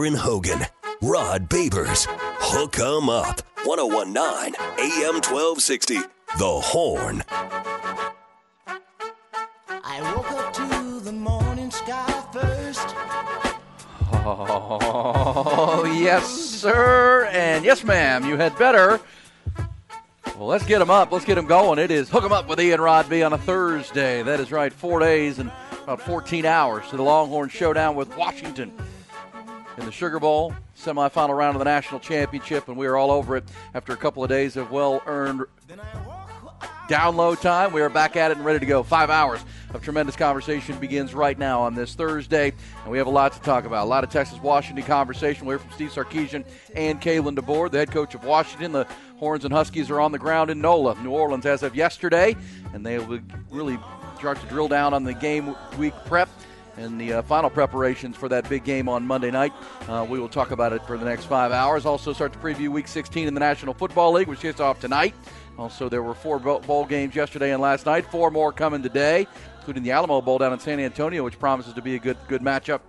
Aaron Hogan, Rod Babers, Hook 'em Up, 1019 AM 1260, The Horn. I woke up to the morning sky first. Oh, yes, sir. And yes, ma'am. You had better. Well, let's get them up. Let's get them going. It is Hook 'em Up with Ian Rod B on a Thursday. That is right. Four days and about 14 hours to the Longhorn Showdown with Washington in the Sugar Bowl semifinal round of the national championship, and we are all over it after a couple of days of well-earned download time. We are back at it and ready to go. Five hours of tremendous conversation begins right now on this Thursday, and we have a lot to talk about. A lot of Texas Washington conversation. We're from Steve Sarkisian and Kalen DeBoer, the head coach of Washington. The Horns and Huskies are on the ground in NOLA, New Orleans, as of yesterday, and they will really start to drill down on the game week prep and the uh, final preparations for that big game on Monday night. Uh, we will talk about it for the next five hours. Also, start to preview Week 16 in the National Football League, which kicks off tonight. Also, there were four bowl games yesterday and last night. Four more coming today, including the Alamo Bowl down in San Antonio, which promises to be a good good matchup.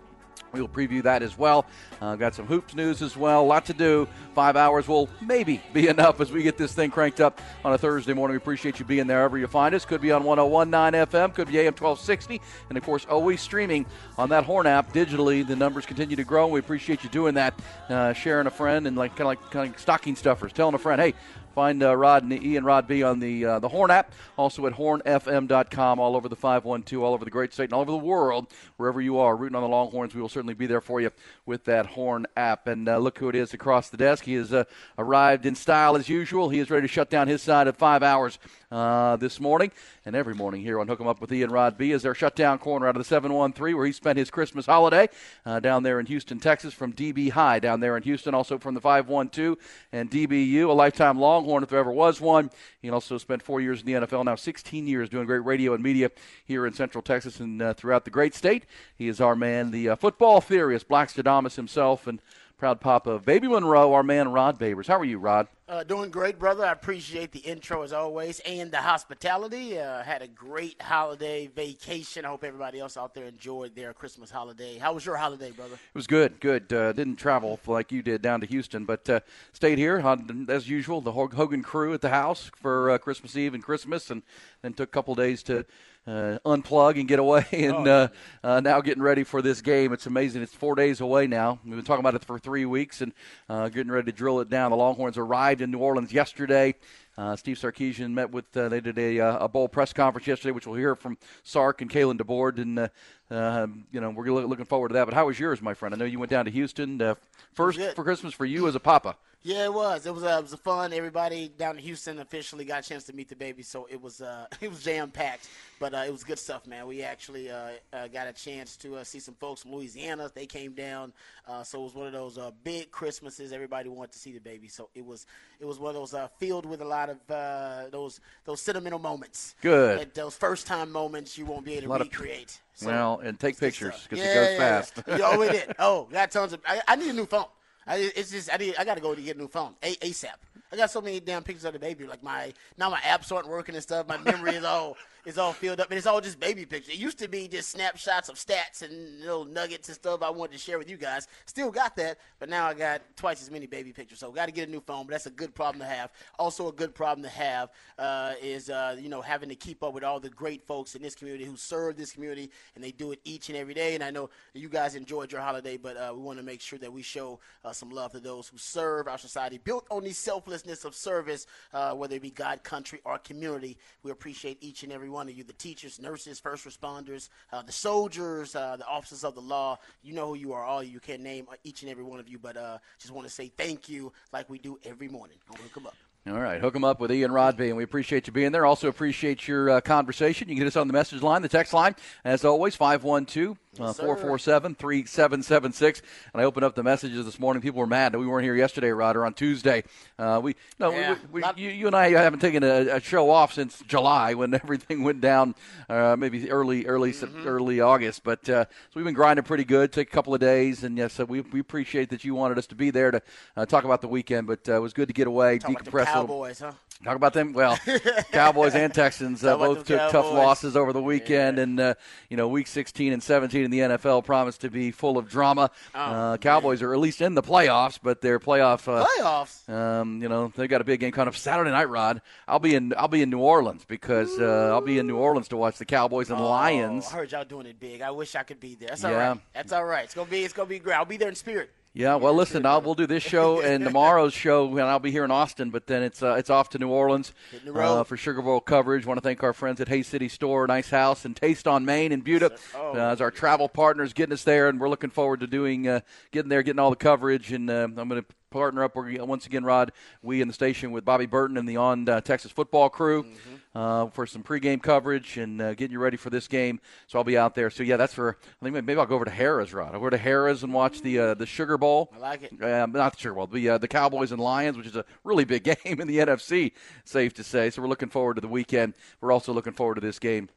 We will preview that as well. Uh, got some hoops news as well. A lot to do. Five hours will maybe be enough as we get this thing cranked up on a Thursday morning. We appreciate you being there wherever you find us. Could be on 1019 FM, could be AM 1260, and of course, always streaming on that Horn app digitally. The numbers continue to grow. and We appreciate you doing that, uh, sharing a friend, and like kind of like kind of stocking stuffers, telling a friend, hey, Find uh, Rod and Ian Rod B on the uh, the Horn app, also at hornfm.com, all over the 512, all over the great state, and all over the world, wherever you are, rooting on the Longhorns. We will certainly be there for you with that Horn app. And uh, look who it is across the desk. He has uh, arrived in style as usual. He is ready to shut down his side of five hours uh, this morning and every morning here on Hook 'em Up with Ian Rod B. Is their shutdown corner out of the 713 where he spent his Christmas holiday uh, down there in Houston, Texas, from DB High down there in Houston, also from the 512 and DBU, a lifetime Longhorn if there ever was one. He also spent four years in the NFL, now 16 years doing great radio and media here in Central Texas and uh, throughout the great state. He is our man, the uh, football theorist, Black Stradamus himself, and proud papa of Baby Monroe, our man Rod Babers. How are you, Rod? Uh, doing great, brother. I appreciate the intro as always and the hospitality. Uh, had a great holiday vacation. I hope everybody else out there enjoyed their Christmas holiday. How was your holiday, brother? It was good, good. Uh, didn't travel like you did down to Houston, but uh, stayed here as usual. The Hogan crew at the house for uh, Christmas Eve and Christmas, and then took a couple days to uh, unplug and get away, and uh, uh, now getting ready for this game. It's amazing. It's four days away now. We've been talking about it for three weeks, and uh, getting ready to drill it down. The Longhorns arrived in New Orleans yesterday. Uh, Steve Sarkisian met with. Uh, they did a, uh, a bowl press conference yesterday, which we'll hear from Sark and Kalen DeBoer, and uh, uh, you know we're looking forward to that. But how was yours, my friend? I know you went down to Houston uh, first for Christmas for you as a papa. Yeah, it was. It was. Uh, it was fun. Everybody down in Houston officially got a chance to meet the baby, so it was. Uh, it was jam packed, but uh, it was good stuff, man. We actually uh, uh, got a chance to uh, see some folks from Louisiana. They came down, uh, so it was one of those uh, big Christmases. Everybody wanted to see the baby, so it was. It was one of those uh, filled with a lot of uh, those those sentimental moments. Good. That- those first time moments you won't be able to lot of- recreate. So, well, and take pictures because Yeah, it goes yeah, fast. Yeah. oh, it did. Oh, got tons of. I, I need a new phone. I, it's just I need. I got to go to get a new phone a, ASAP. I got so many damn pictures of the baby. Like my now my apps aren't working and stuff. My memory is all is all filled up, and it's all just baby pictures. It used to be just snapshots of stats and little nuggets and stuff I wanted to share with you guys. Still got that, but now I got twice as many baby pictures. So got to get a new phone. But that's a good problem to have. Also, a good problem to have uh, is uh, you know having to keep up with all the great folks in this community who serve this community, and they do it each and every day. And I know you guys enjoyed your holiday, but uh, we want to make sure that we show uh, some love to those who serve our society, built on the selflessness of service, uh, whether it be God, country, or community. We appreciate each and every one of you, the teachers, nurses, first responders, uh, the soldiers, uh, the officers of the law. You know who you are. All you can name each and every one of you, but uh, just want to say thank you, like we do every morning. on Hook 'em up. All right, hook them up with Ian Rodby, and we appreciate you being there. Also appreciate your uh, conversation. You can get us on the message line, the text line, as always, 512 uh, 447 3776. And I opened up the messages this morning. People were mad that we weren't here yesterday, Rod, or on Tuesday. Uh, we no, Yeah, we, we, not- you, you and I haven't taken a, a show off since July when everything went down, uh, maybe early early Sep- early August. But uh, so we've been grinding pretty good. Take a couple of days, and yes, uh, we, we appreciate that you wanted us to be there to uh, talk about the weekend. But uh, it was good to get away, Talk about the decompress a little. Cowboys, huh? Talk about them. Well, Cowboys and Texans uh, both took tough losses over the weekend, and uh, you know, week 16 and 17 in the NFL promised to be full of drama. Oh, uh, Cowboys are at least in the playoffs, but their playoff. Uh, Playoffs. um, you know, they got a big game coming up Saturday night. Rod, I'll be in. I'll be in New Orleans because uh, I'll be in New Orleans to watch the Cowboys and Lions. Oh, I heard y'all doing it big. I wish I could be there. That's Yeah. all right. That's all right. It's gonna be. It's gonna be great. I'll be there in spirit. Yeah, well, listen, I'll, we'll do this show and tomorrow's show, and I'll be here in Austin. But then it's uh, it's off to New Orleans Hitting the road. uh, for Sugar Bowl coverage. Want to thank our friends at Hay City Store, nice house, and Taste on Main in Buda Oh. uh, as our travel partners getting us there, and we're looking forward to doing uh, getting there, getting all the coverage. And uh, I'm going to partner up once again, Rod. We in the station with Bobby Burton and the On uh, Texas football crew. Mm-hmm. Uh, for some pregame coverage and uh, getting you ready for this game, so I'll be out there. So yeah, that's for. I think maybe I'll go over to Harrah's, Rod. I'll go to Harrah's and watch the uh, the Sugar Bowl. I like it. Um, not the Sugar Bowl, the uh, the Cowboys and Lions, which is a really big game in the NFC, safe to say. So we're looking forward to the weekend. We're also looking forward to this game.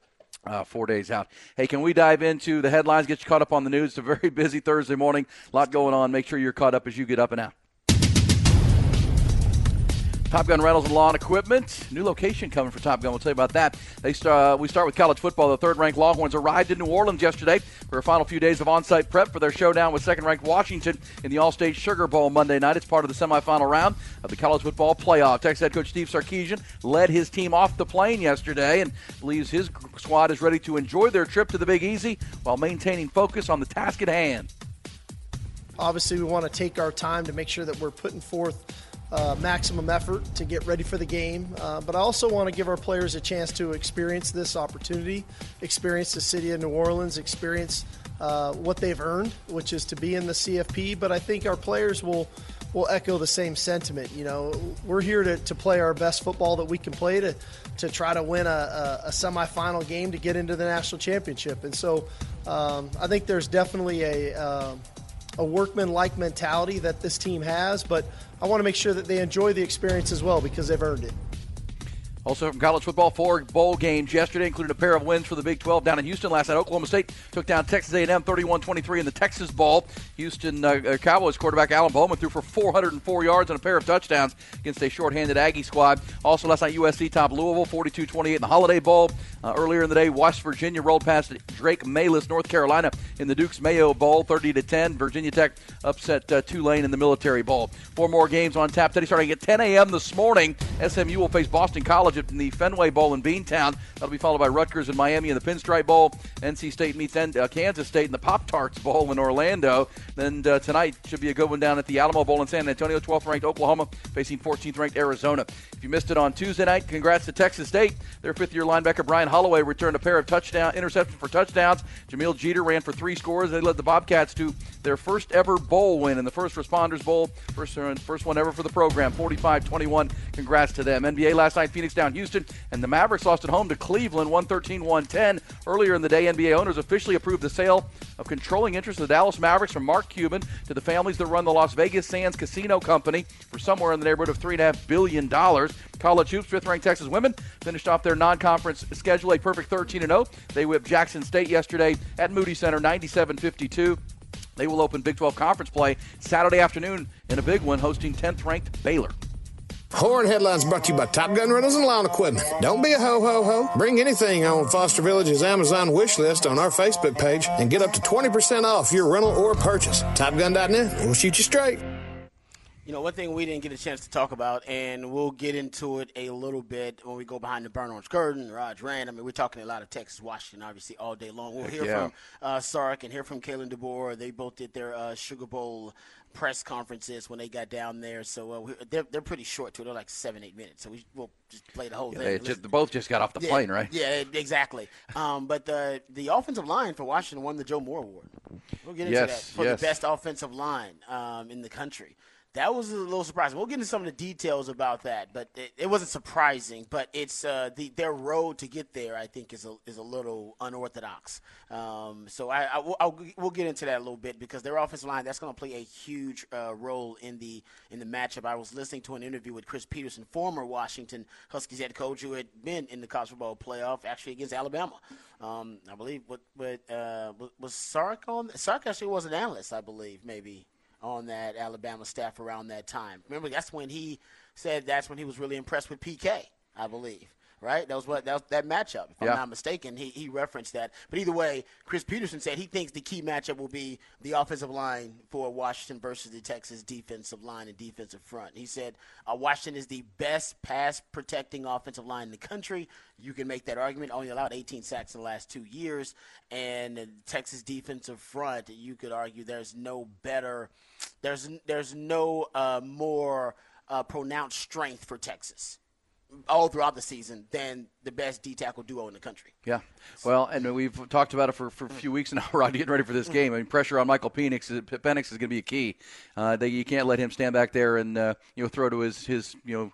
Uh, four days out. Hey, can we dive into the headlines? Get you caught up on the news. It's a very busy Thursday morning. A lot going on. Make sure you're caught up as you get up and out. Top Gun Rentals and Lawn Equipment. New location coming for Top Gun. We'll tell you about that. They start, uh, we start with college football. The third-ranked Longhorns arrived in New Orleans yesterday for a final few days of on-site prep for their showdown with second-ranked Washington in the Allstate Sugar Bowl Monday night. It's part of the semifinal round of the college football playoff. Texas head coach Steve Sarkisian led his team off the plane yesterday and believes his squad is ready to enjoy their trip to the Big Easy while maintaining focus on the task at hand. Obviously, we want to take our time to make sure that we're putting forth uh, maximum effort to get ready for the game. Uh, but I also want to give our players a chance to experience this opportunity, experience the city of New Orleans, experience uh, what they've earned, which is to be in the CFP. But I think our players will will echo the same sentiment. You know, we're here to, to play our best football that we can play to to try to win a, a, a semifinal game to get into the national championship. And so um, I think there's definitely a um, a workman-like mentality that this team has, but I want to make sure that they enjoy the experience as well because they've earned it. Also from college football, four bowl games yesterday, including a pair of wins for the Big 12 down in Houston last night. Oklahoma State took down Texas A&M 31-23 in the Texas Bowl. Houston uh, Cowboys quarterback Alan Bowman threw for 404 yards and a pair of touchdowns against a shorthanded Aggie squad. Also last night, USC topped Louisville 42-28 in the Holiday Bowl. Uh, earlier in the day, West Virginia rolled past Drake Maye's, North Carolina, in the Duke's Mayo Bowl 30-10. Virginia Tech upset uh, Tulane in the Military Bowl. Four more games on tap today, starting at 10 a.m. this morning. SMU will face Boston College in the Fenway Bowl in Beantown. That'll be followed by Rutgers and Miami in the Pinstripe Bowl. NC State meets uh, Kansas State in the Pop Tarts Bowl in Orlando. Then uh, tonight should be a good one down at the Alamo Bowl in San Antonio. 12th ranked Oklahoma facing 14th ranked Arizona. If you missed it on Tuesday night, congrats to Texas State. Their fifth year linebacker Brian Holloway returned a pair of touchdown interceptions for touchdowns. Jameel Jeter ran for three scores. They led the Bobcats to their first ever bowl win in the First Responders Bowl. First, uh, first one ever for the program, 45-21. Congrats to them. NBA last night, Phoenix down Houston, and the Mavericks lost at home to Cleveland, 113-110. Earlier in the day, NBA owners officially approved the sale of controlling interest of the Dallas Mavericks from Mark Cuban to the families that run the Las Vegas Sands Casino Company for somewhere in the neighborhood of $3.5 billion. College hoops, fifth-ranked Texas women finished off their non-conference schedule a perfect 13-0. They whipped Jackson State yesterday at Moody Center, 97-52. They will open Big 12 conference play Saturday afternoon in a big one, hosting 10th ranked Baylor. Horn Headlines brought to you by Top Gun Rentals and Lawn Equipment. Don't be a ho ho ho. Bring anything on Foster Village's Amazon wish list on our Facebook page and get up to 20% off your rental or purchase. TopGun.net, we'll shoot you straight. You know, one thing we didn't get a chance to talk about, and we'll get into it a little bit when we go behind the burn orange curtain. Raj Rand. I mean, we're talking a lot of Texas, Washington, obviously, all day long. We'll hear yeah. from uh, Sark and hear from Kalen DeBoer. They both did their uh, Sugar Bowl press conferences when they got down there. So uh, we, they're, they're pretty short, too. They're like seven, eight minutes. So we, we'll just play the whole thing. They just, both just got off the yeah, plane, right? Yeah, exactly. Um, but the the offensive line for Washington won the Joe Moore Award. We'll get into Yes, that for yes. the best offensive line um, in the country. That was a little surprising. We'll get into some of the details about that, but it, it wasn't surprising. But it's uh, the their road to get there. I think is a is a little unorthodox. Um, so I, I will, I'll, we'll get into that a little bit because their offensive line that's going to play a huge uh, role in the in the matchup. I was listening to an interview with Chris Petersen, former Washington Huskies head coach, who had been in the college football playoff actually against Alabama. Um, I believe, but uh, was Sark on? Sark actually was an analyst, I believe, maybe on that Alabama staff around that time. Remember, that's when he said that's when he was really impressed with PK, I believe right? That was what that, was, that matchup. If yeah. I'm not mistaken, he, he referenced that. But either way, Chris Petersen said he thinks the key matchup will be the offensive line for Washington versus the Texas defensive line and defensive front. He said uh, Washington is the best pass protecting offensive line in the country. You can make that argument. Only allowed 18 sacks in the last two years, and the Texas defensive front. You could argue there's no better. There's there's no uh, more uh, pronounced strength for Texas all throughout the season than the best D tackle duo in the country. Yeah, well, and we've talked about it for, for a few weeks now. Rod, getting ready for this game. I mean, pressure on Michael Penix, Penix is going to be a key. Uh, that you can't let him stand back there and uh, you know throw to his his you know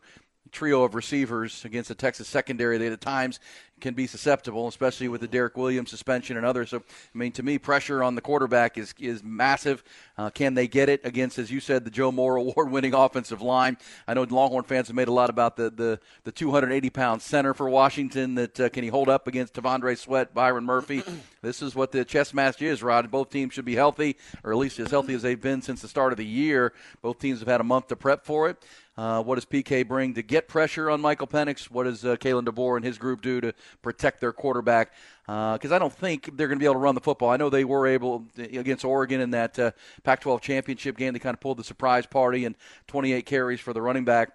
trio of receivers against the Texas secondary that at times can be susceptible, especially with the Derek Williams suspension and others. So, I mean, to me, pressure on the quarterback is is massive. Uh, can they get it against, as you said, the Joe Moore award-winning offensive line? I know Longhorn fans have made a lot about the the, the 280-pound center for Washington. That uh, can he hold up against T'Vondre Sweat, Byron Murphy? this is what the chess match is, Rod. Both teams should be healthy, or at least as healthy as they've been since the start of the year. Both teams have had a month to prep for it. Uh, what does PK bring to get pressure on Michael Penix? What does uh, Kalen DeBoer and his group do to protect their quarterback? Because uh, I don't think they're going to be able to run the football. I know they were able against Oregon in that uh, Pac-12 championship game. They kind of pulled the surprise party and 28 carries for the running back.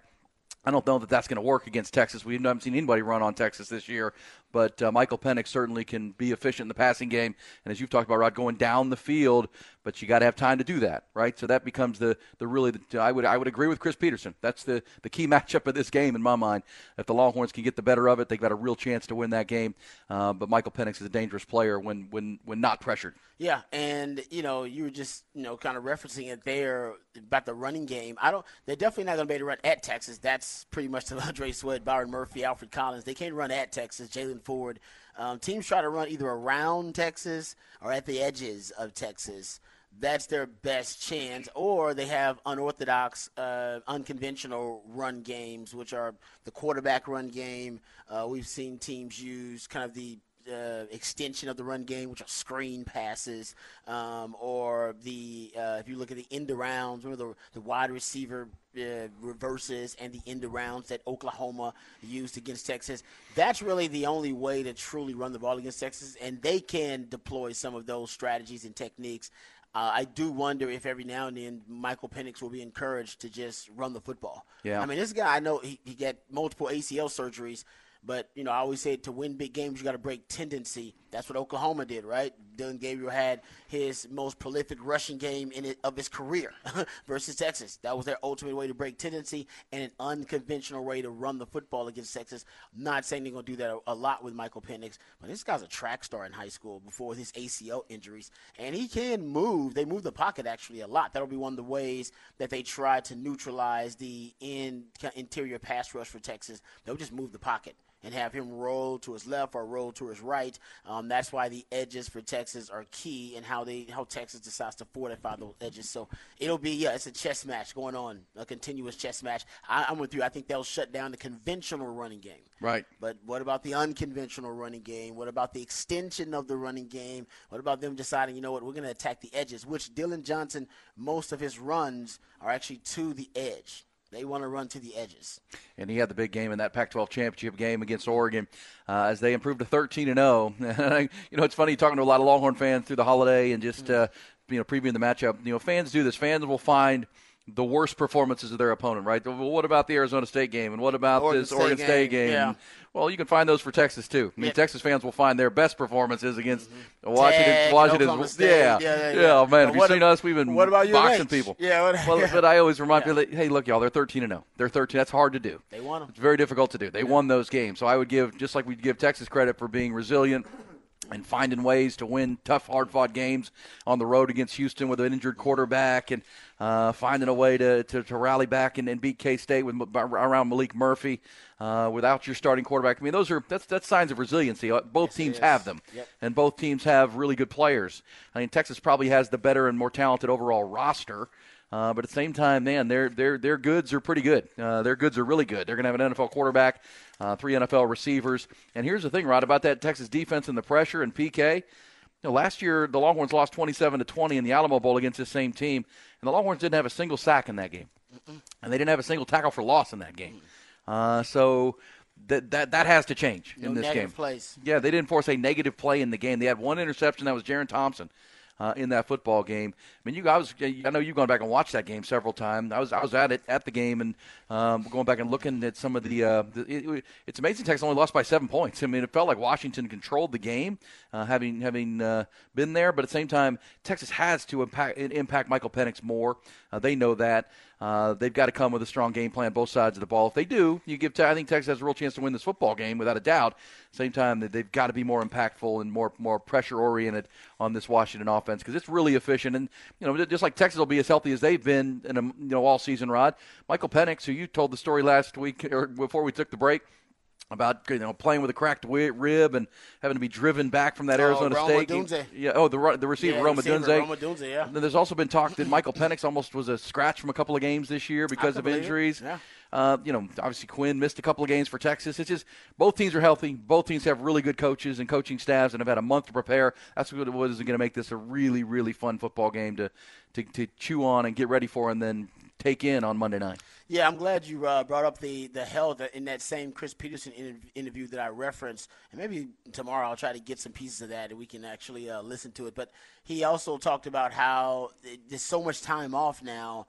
I don't know that that's going to work against Texas. We haven't seen anybody run on Texas this year, but uh, Michael Penix certainly can be efficient in the passing game. And as you've talked about, Rod, going down the field, but you got to have time to do that, right? So that becomes the the really. The, I would I would agree with Chris Petersen. That's the the key matchup of this game in my mind. If the Longhorns can get the better of it, they've got a real chance to win that game. Uh, but Michael Penix is a dangerous player when when when not pressured. Yeah, and you know you were just you know kind of referencing it there about the running game. I don't. They're definitely not going to be able to run at Texas. That's pretty much the Andre Sweat, Byron Murphy, Alfred Collins. They can't run at Texas. Ford. Um, teams try to run either around Texas or at the edges of Texas that's their best chance. Or they have unorthodox, uh, unconventional run games, which are the quarterback run game. Uh, we've seen teams use kind of the uh, extension of the run game, which are screen passes, um, or the uh, if you look at the end arounds, remember the, the wide receiver uh, reverses and the end arounds that Oklahoma used against Texas. That's really the only way to truly run the ball against Texas, and they can deploy some of those strategies and techniques. Uh, I do wonder if every now and then Michael Penix will be encouraged to just run the football. Yeah. I mean, this guy, I know he, he got multiple ACL surgeries, but you know, I always say to win big games, you got to break tendency. That's what Oklahoma did, right? Dillon Gabriel had his most prolific rushing game in it, of his career versus Texas. That was their ultimate way to break tendency and an unconventional way to run the football against Texas. Not saying they're going to do that a, a, lot with Michael Penix, but this guy's a track star in high school before his ACL injuries, and he can move. They move the pocket actually a lot. That'll be one of the ways that they try to neutralize the in, interior pass rush for Texas. They'll just move the pocket and have him roll to his left or roll to his right. Um, that's why the edges for Texas are key and how they how Texas decides to fortify those edges. So it'll be yeah, it's a chess match going on, a continuous chess match. I, am with you. I think they'll shut down the conventional running game. Right. But what about the unconventional running game? What about the extension of the running game? What about them deciding, you know what, we're going to attack the edges? Which Dillon Johnson, most of his runs are actually to the edge. They want to run to the edges. And he had the big game in that Pac-12 championship game against Oregon uh, as they improved to 13 and 0. you know, it's funny talking to a lot of Longhorn fans through the holiday and just uh, you know previewing the matchup. You know, fans do this. Fans will find the worst performances of their opponent, right? Well, what about the Arizona State game, and what about Oregon this State Oregon game. State game? Yeah. Well, you can find those for Texas too. I mean, Yeah. Texas fans will find their best performances against Mm-hmm. Washington. Tech, Washington, yeah, Yeah, yeah, yeah. Oh, man, have you seen us? We've been what about boxing people. Yeah, what- well, but I always remind people, that, hey, look, y'all, they're 13 and 0. They're 13. That's hard to do. They won 'em. It's very difficult to do. They won those games. So I would give, just like we'd give Texas credit for being resilient and finding ways to win tough, hard-fought games on the road against Houston with an injured quarterback, and uh, finding a way to, to, to rally back and, and beat K-State with around Maalik Murphy uh, without your starting quarterback. I mean, those are that's that's signs of resiliency. Uh, both yes, teams have them, yep. and both teams have really good players. I mean, Texas probably has the better and more talented overall roster. Uh, but at the same time, man, their their their goods are pretty good. Uh, their goods are really good. They're going to have an NFL quarterback, uh, three NFL receivers, and here's the thing, Rod, about that Texas defense and the pressure and PK. You know, last year the Longhorns lost 27 to 20 in the Alamo Bowl against the same team, and the Longhorns didn't have a single sack in that game, and they didn't have a single tackle for loss in that game. Uh, so that that that has to change no in this game. Plays. Yeah, they didn't force a negative play in the game. They had one interception that was Jerrin Thompson uh, in that football game. I mean, you I was I know you've gone back and watched that game several times. I was I was at it at the game and um, going back and looking at some of the. Uh, the it, it's amazing Texas only lost by seven points. I mean, it felt like Washington controlled the game, uh, having having uh, been there. But at the same time, Texas has to impact impact Michael Penix more. Uh, they know that. Uh, they've got to come with a strong game plan, both sides of the ball. If they do, you give. I think Texas has a real chance to win this football game without a doubt. Same time, they've got to be more impactful and more more pressure oriented on this Washington offense because it's really efficient. And you know, just like Texas will be as healthy as they've been in a you know all season. Rod Michael Penix, who you told the story last week or before we took the break about you know playing with a cracked rib and having to be driven back from that oh, Arizona Roma State. Dunze. Yeah. Oh, the the receiver yeah, Rome Odunze. Rome Odunze. Yeah. And then there's also been talk that Michael Penix almost was a scratch from a couple of games this year because of injuries. Yeah. Uh, you know, obviously Quinn missed a couple of games for Texas. It's just both teams are healthy. Both teams have really good coaches and coaching staffs and have had a month to prepare. That's what, what is going to make this a really, really fun football game to, to, to chew on and get ready for and then take in on Monday night. Yeah, I'm glad you uh, brought up the the health in that same Chris Petersen interview that I referenced, and maybe tomorrow I'll try to get some pieces of that and we can actually uh, listen to it. But he also talked about how there's so much time off now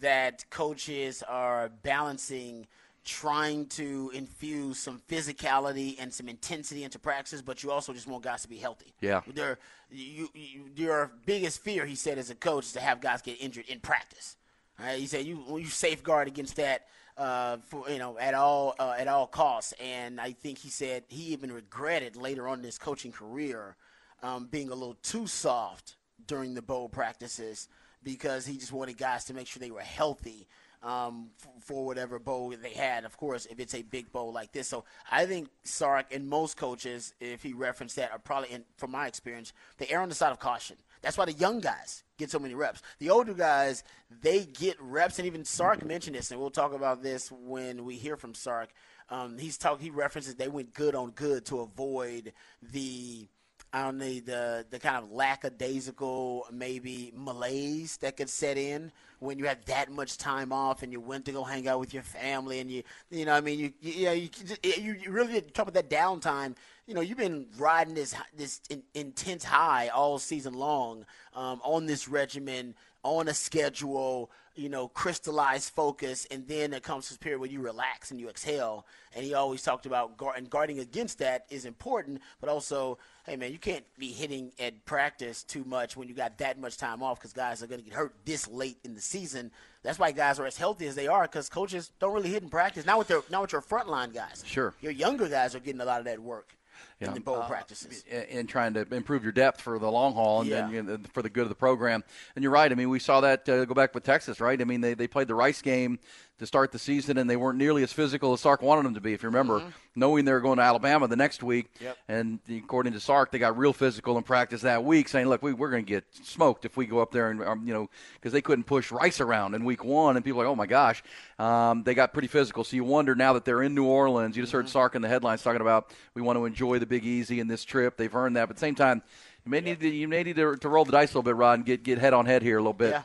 that coaches are balancing trying to infuse some physicality and some intensity into practice, but you also just want guys to be healthy. Yeah. Their, you, you, your biggest fear, he said, as a coach, is to have guys get injured in practice. Right? He said you you safeguard against that uh, for you know at all uh, at all costs. And I think he said he even regretted later on in his coaching career um, being a little too soft during the bowl practices because he just wanted guys to make sure they were healthy um, for whatever bowl they had. Of course, if it's a big bowl like this, so I think Sark and most coaches, if he referenced that, are probably, in, from my experience, they err on the side of caution. That's why the young guys get so many reps. The older guys, they get reps, and even Sark mentioned this, and we'll talk about this when we hear from Sark. Um, he's talk. He references they went good on good to avoid the I don't know the the kind of lackadaisical maybe malaise that could set in when you had that much time off and you went to go hang out with your family and you you know I mean you you you, you, you really talk about that downtime. You know you've been riding this this in, intense high all season long um, on this regimen on a schedule you know, crystallized focus, and then it comes this period where you relax and you exhale. And he always talked about guard, and guarding against that is important, but also, hey man, you can't be hitting at practice too much when you got that much time off because guys are going to get hurt this late in the season. That's why guys are as healthy as they are because coaches don't really hit in practice. Not with their not with your frontline guys. Sure, your younger guys are getting a lot of that work yeah. in the bowl uh, practices. And trying to improve your depth for the long haul and, yeah. and, and, for the good of the program. And you're right. I mean, we saw that uh, go back with Texas, right? I mean, they, they played the Rice game to start the season, and they weren't nearly as physical as Sark wanted them to be. If you remember, mm-hmm. knowing they were going to Alabama the next week, yep. and according to Sark, they got real physical in practice that week, saying, "Look, we, we're going to get smoked if we go up there and um, you know because they couldn't push Rice around in week one, and people are like, oh my gosh, um, they got pretty physical. So you wonder now that they're in New Orleans. You just heard mm-hmm. Sark in the headlines talking about we want to enjoy the Big Easy in this trip. They've earned that, but at the same time. You may need to, you may need to, to roll the dice a little bit, Rod, and get get head on head here a little bit. Yeah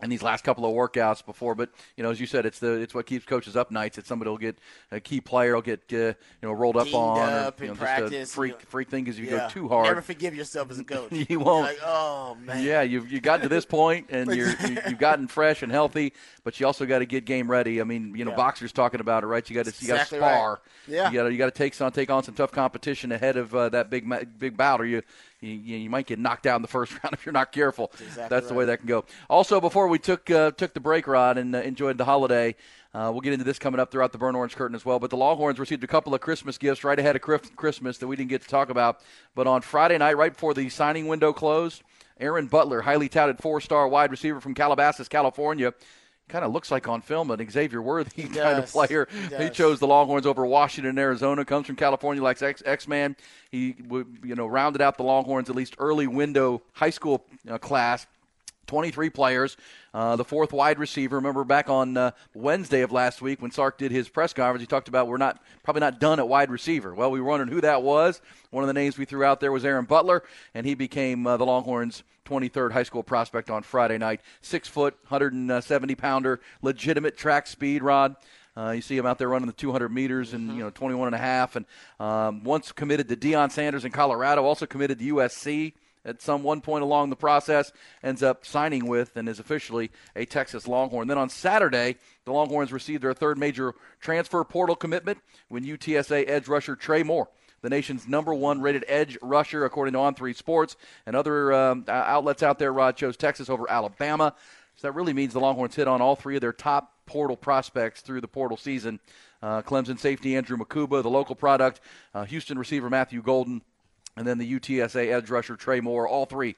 and these last couple of workouts before. But you know, as you said, it's the it's what keeps coaches up nights. It's somebody will get a key player will get uh, you know rolled up on, up or, you know, practice, just a freak you know, freak thing because you yeah. go too hard. Never forgive yourself as a coach. you won't. You're like, oh man. Yeah, you've you got to this point and you're you, you've gotten fresh and healthy, but you also got to get game ready. I mean, you know, Yeah. boxers talking about it, right? You got to you got to Exactly right. spar. Yeah. You got to you got to take on take on some tough competition ahead of uh, that big big bout, or you you, you might get knocked out in the first round if you're not careful. That's exactly That's the right. way that can go. Also, before we took uh, took the break, Rod, and uh, enjoyed the holiday. Uh, we'll get into this coming up throughout the Burn Orange Curtain as well. But the Longhorns received a couple of Christmas gifts right ahead of Christmas that we didn't get to talk about. But on Friday night, right before the signing window closed, Aaron Butler, highly touted four star wide receiver from Calabasas, California, kind of looks like on film an Xavier Worthy kind of player. He He, chose the Longhorns over Washington and Arizona. Comes from California, likes X X Man. He you know rounded out the Longhorns at least early window high school uh, class. 23 players. Uh, the fourth wide receiver. Remember back on uh, Wednesday of last week when Sark did his press conference, he talked about we're not probably not done at wide receiver. Well, we were wondering who that was. One of the names we threw out there was Aaron Butler, and he became uh, the Longhorns' 23rd high school prospect on Friday night. Six foot, 170 pounder, legitimate track speed rod. Uh, you see him out there running the 200 meters and you know 21 and a half, and um, once committed to Deion Sanders in Colorado, also committed to USC at some one point along the process, ends up signing with and is officially a Texas Longhorn. Then on Saturday, the Longhorns received their third major transfer portal commitment when UTSA edge rusher Trey Moore the nation's number one rated edge rusher, according to On3 Sports and other um, outlets out there. Rod chose Texas over Alabama. So that really means the Longhorns hit on all three of their top portal prospects through the portal season. Uh, Clemson safety Andrew Mukuba, the local product, uh, Houston receiver Matthew Golden, and then the UTSA edge rusher Trey Moore. All three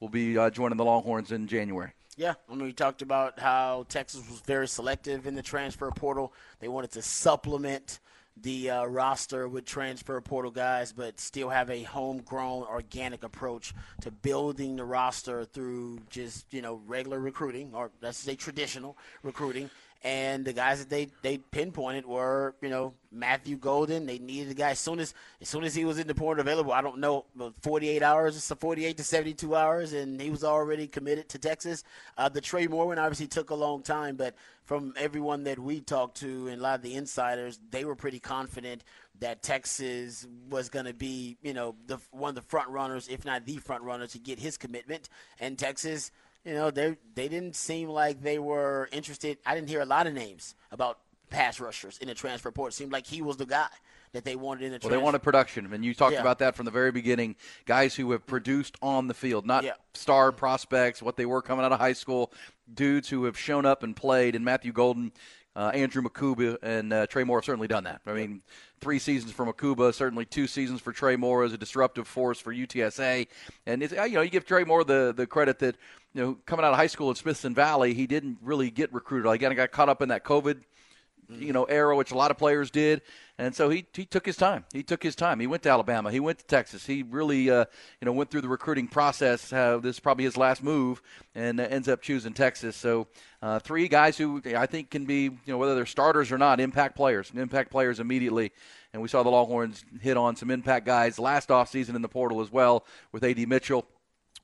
will be uh, joining the Longhorns in January. Yeah, mean, we talked about how Texas was very selective in the transfer portal. They wanted to supplement the uh, roster with transfer portal guys, but still have a homegrown, organic approach to building the roster through just you know regular recruiting, or let's say traditional recruiting. And the guys that they, they pinpointed were, you know, Matthew Golden. They needed a guy as soon as as soon as he was in the portal available. I don't know, 48 hours, a 48 to 72 hours, and he was already committed to Texas. Uh, the Trey Moore one obviously took a long time, but from everyone that we talked to and a lot of the insiders, they were pretty confident that Texas was going to be, you know, the one of the front runners, if not the front runner, to get his commitment. And Texas you know, they they didn't seem like they were interested. I didn't hear a lot of names about pass rushers in the transfer portal. It seemed like he was the guy that they wanted in the Well, transfer. they wanted production, and you talked Yeah. about that from the very beginning. Guys who have produced on the field, not Yeah. star prospects, what they were coming out of high school. Dudes who have shown up and played. And Matthew Golden, uh, Andrew Mukuba, and uh, Trey Moore have certainly done that. I mean, three seasons for Mukuba, certainly two seasons for Trey Moore as a disruptive force for UTSA. And it's, uh, you know, you give Trey Moore the the credit that you know coming out of high school at Smithson Valley, he didn't really get recruited. Like, Again, got caught up in that COVID you know, era, which a lot of players did. And so he, he took his time. He took his time. He went to Alabama. He went to Texas. He really, uh, you know, went through the recruiting process. Uh, this is probably his last move, and uh, ends up choosing Texas. So uh, three guys who I think can be, you know, whether they're starters or not, impact players. Impact players immediately. And we saw the Longhorns hit on some impact guys last offseason in the portal as well with A.D. Mitchell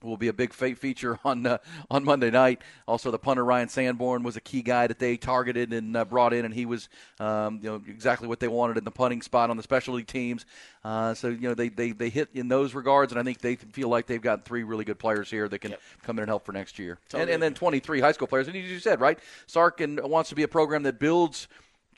will be a big fe- feature on uh, on Monday night. Also, the punter Ryan Sanborn was a key guy that they targeted and uh, brought in, and he was um, you know exactly what they wanted in the punting spot on the specialty teams. Uh, so you know they, they they hit in those regards, and I think they feel like they've got three really good players here that can come in and help for next year. And, and then 23 high school players, and as you said, right, Sark and wants to be a program that builds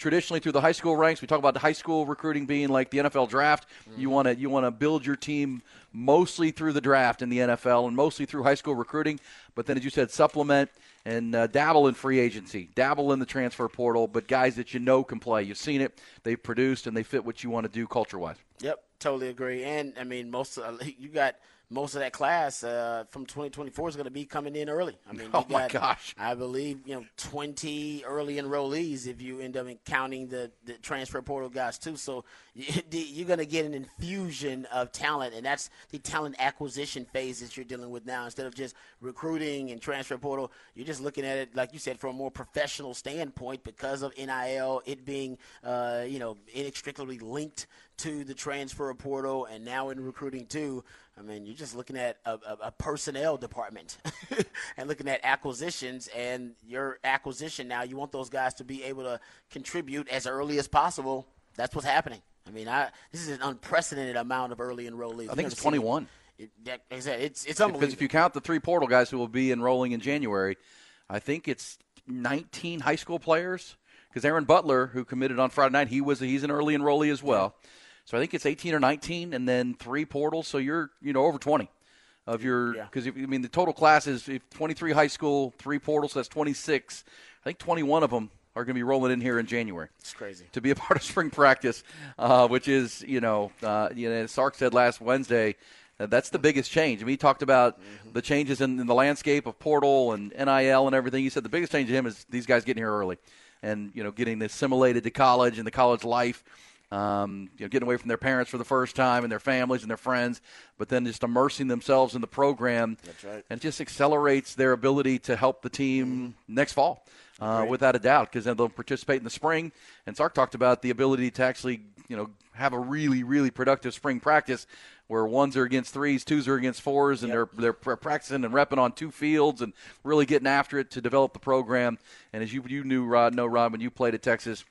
traditionally through the high school ranks. We talk about the high school recruiting being like the NFL draft. You want to you want to build your team mostly through the draft in the NFL and mostly through high school recruiting. But then, as you said, supplement and uh, dabble in free agency, dabble in the transfer portal. But guys that you know can play. You've seen it. They've produced and they fit what you want to do culture wise. Yep, totally agree. And I mean, most of, you got most of that class uh, from 2024 is going to be coming in early. I mean, Oh, my got, gosh. I believe you know 20 early enrollees if you end up counting the, the transfer portal guys too. So you- you're going to get an infusion of talent, and that's the talent acquisition phase that you're dealing with now. Instead of just recruiting and transfer portal, you're just looking at it like you said from a more professional standpoint because of NIL, it being uh, you know inextricably linked to the transfer portal, and now in recruiting too. I mean, you're just looking at a, a, a personnel department and looking at acquisitions, and your acquisition now, you want those guys to be able to contribute as early as possible. That's what's happening. I mean, I, this is an unprecedented amount of early enrollees. I think it's 21. It, that, like I said, it's it's unbelievable. Because if you count the three portal guys who will be enrolling in January, I think it's 19 high school players. Because Aaron Butler, who committed on Friday night, he was he's an early enrollee as well. So I think it's 18 or 19, and then three portals. So you're you know over 20. of your Yeah. because I mean the total class is if 23 high school, three portals, that's 26. I think 21 of them are going to be rolling in here in January It's crazy. to be a part of spring practice, uh, which is, you know, uh, you know, as Sark said last Wednesday, uh, that's the biggest change. I mean, he talked about the changes in, in the landscape of portal and NIL and everything. He said the biggest change to him is these guys getting here early and, you know, getting assimilated to college and the college life. Um, you know, getting away from their parents for the first time and their families and their friends, but then just immersing themselves in the program. That's right. And it just accelerates their ability to help the team next fall uh, without a doubt, because then they'll participate in the spring. And Sark talked about the ability to actually, you know, have a really, really productive spring practice where ones are against threes, twos are against fours, and they're they're practicing and repping on two fields and really getting after it to develop the program. And as you you knew, Rod, know Rod, when you played at Texas,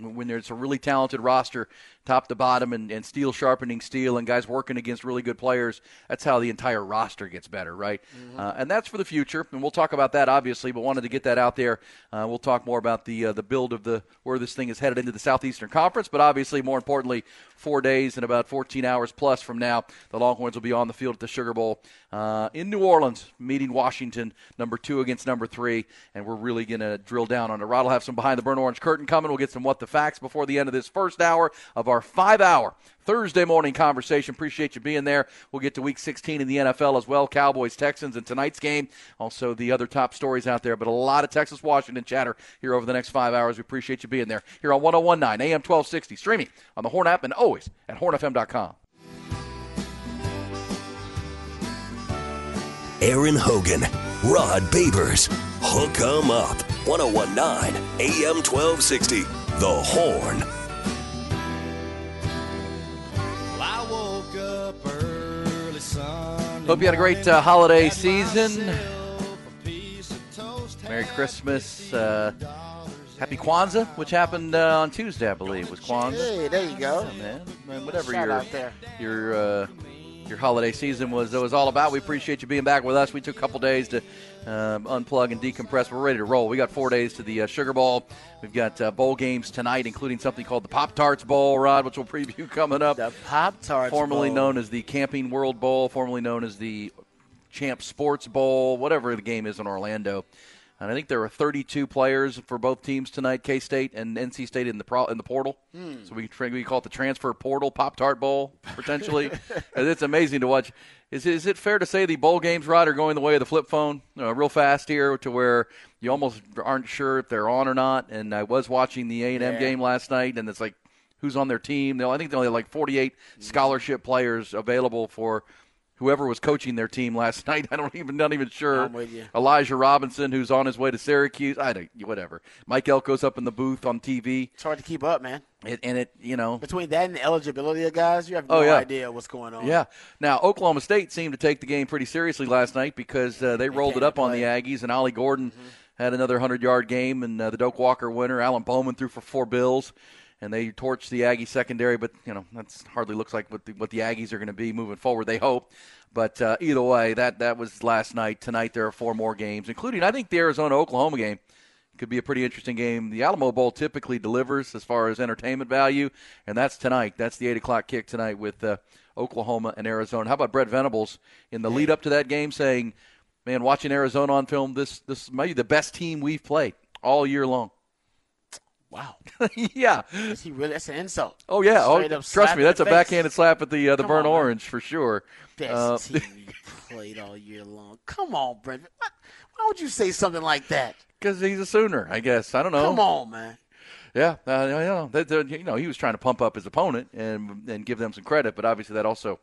when there's a really talented roster, top to bottom, and, and steel sharpening steel, and guys working against really good players, that's how the entire roster gets better, right? Uh, and that's for the future, and we'll talk about that obviously. But wanted to get that out there. Uh, we'll talk more about the uh, the build of the where this thing is headed into the Southeastern Conference, but obviously more importantly, four days and about 14 hours plus from now, the Longhorns will be on the field at the Sugar Bowl uh, in New Orleans, meeting Washington, number two against number three, and we're really going to drill down on it. Rod will have some behind the burnt orange curtain coming. We'll get some what the facts before the end of this first hour of our five hour Thursday morning conversation. Appreciate you being there. We'll get to week 16 in the NFL as well Cowboys, Texans, and tonight's game. Also, the other top stories out there, but a lot of Texas Washington chatter here over the next five hours. We appreciate you being there here on 1019 AM 1260, streaming on the Horn app and always at hornfm.com. Aaron Hogan, Rod Babers, Hook 'em Up, 1019 AM 1260. The Horn. Hope you had a great uh, holiday season. myself a piece of toast, Merry Christmas. Uh, happy Kwanzaa, which happened uh, on Tuesday, I believe, was Kwanzaa. Hey, there you go. Man, man, whatever Shout your your uh, your holiday season was was all about. We appreciate you being back with us. We took a couple days to um, unplug and decompress. We're ready to roll. We got four days to the uh, Sugar Bowl. We've got uh, bowl games tonight, including something called the Pop Tarts Bowl, Rod, which we'll preview coming up. The Pop Tarts. Bowl. Formerly Bowl. known as the Camping World Bowl, formerly known as the Champ Sports Bowl, whatever the game is in Orlando. And I think there are 32 players for both teams tonight, K State and NC State in the pro, in the portal. So we can we call it the transfer portal Pop Tart Bowl potentially. And it's amazing to watch. Is is it fair to say the bowl games, Rod, are going the way of the flip phone, uh, real fast here, to where you almost aren't sure if they're on or not? And I was watching the A and M Yeah. game last night, and it's like who's on their team. They, I think they only have like 48 scholarship players available for whoever was coaching their team last night. I don't even not even sure. I'm with you. Elijah Robinson, who's on his way to Syracuse. I don't whatever. Mike Elko's up in the booth on TV, It's hard to keep up, man. it, and it you know. Between that and the eligibility of guys, you have no Oh, yeah. idea what's going on. Yeah. Now Oklahoma State seemed to take the game pretty seriously last night because uh, they rolled it up on the. Aggies, and Ollie Gordon had another hundred yard game, and uh, the Doak Walker winner, Alan Bowman, threw for four bills, and they torched the Aggie secondary. But you know that's hardly looks like what the, what the Aggies are going to be moving forward. They hope. But uh, either way, that that was last night. Tonight there are four more games, including I think the Arizona Oklahoma game could be a pretty interesting game. The Alamo Bowl typically delivers as far as entertainment value, and that's tonight. That's the eight o'clock kick tonight with uh, Oklahoma and Arizona. How about Brent Venables in the lead up to that game saying, "Man, watching Arizona on film, this this might be the best team we've played all year long." Wow. yeah. Is he really? That's an insult. Oh yeah. Oh, Straight trust me, that's a face. backhanded slap at the uh, the Come burnt on, man. orange for sure. Best Uh, team you played all year long. Come on, Brent. What? Why would you say something like that? Because he's a Sooner, I guess. I don't know. Come on, man. Yeah, uh, you know, that- you know, he was trying to pump up his opponent and and give them some credit, but obviously that also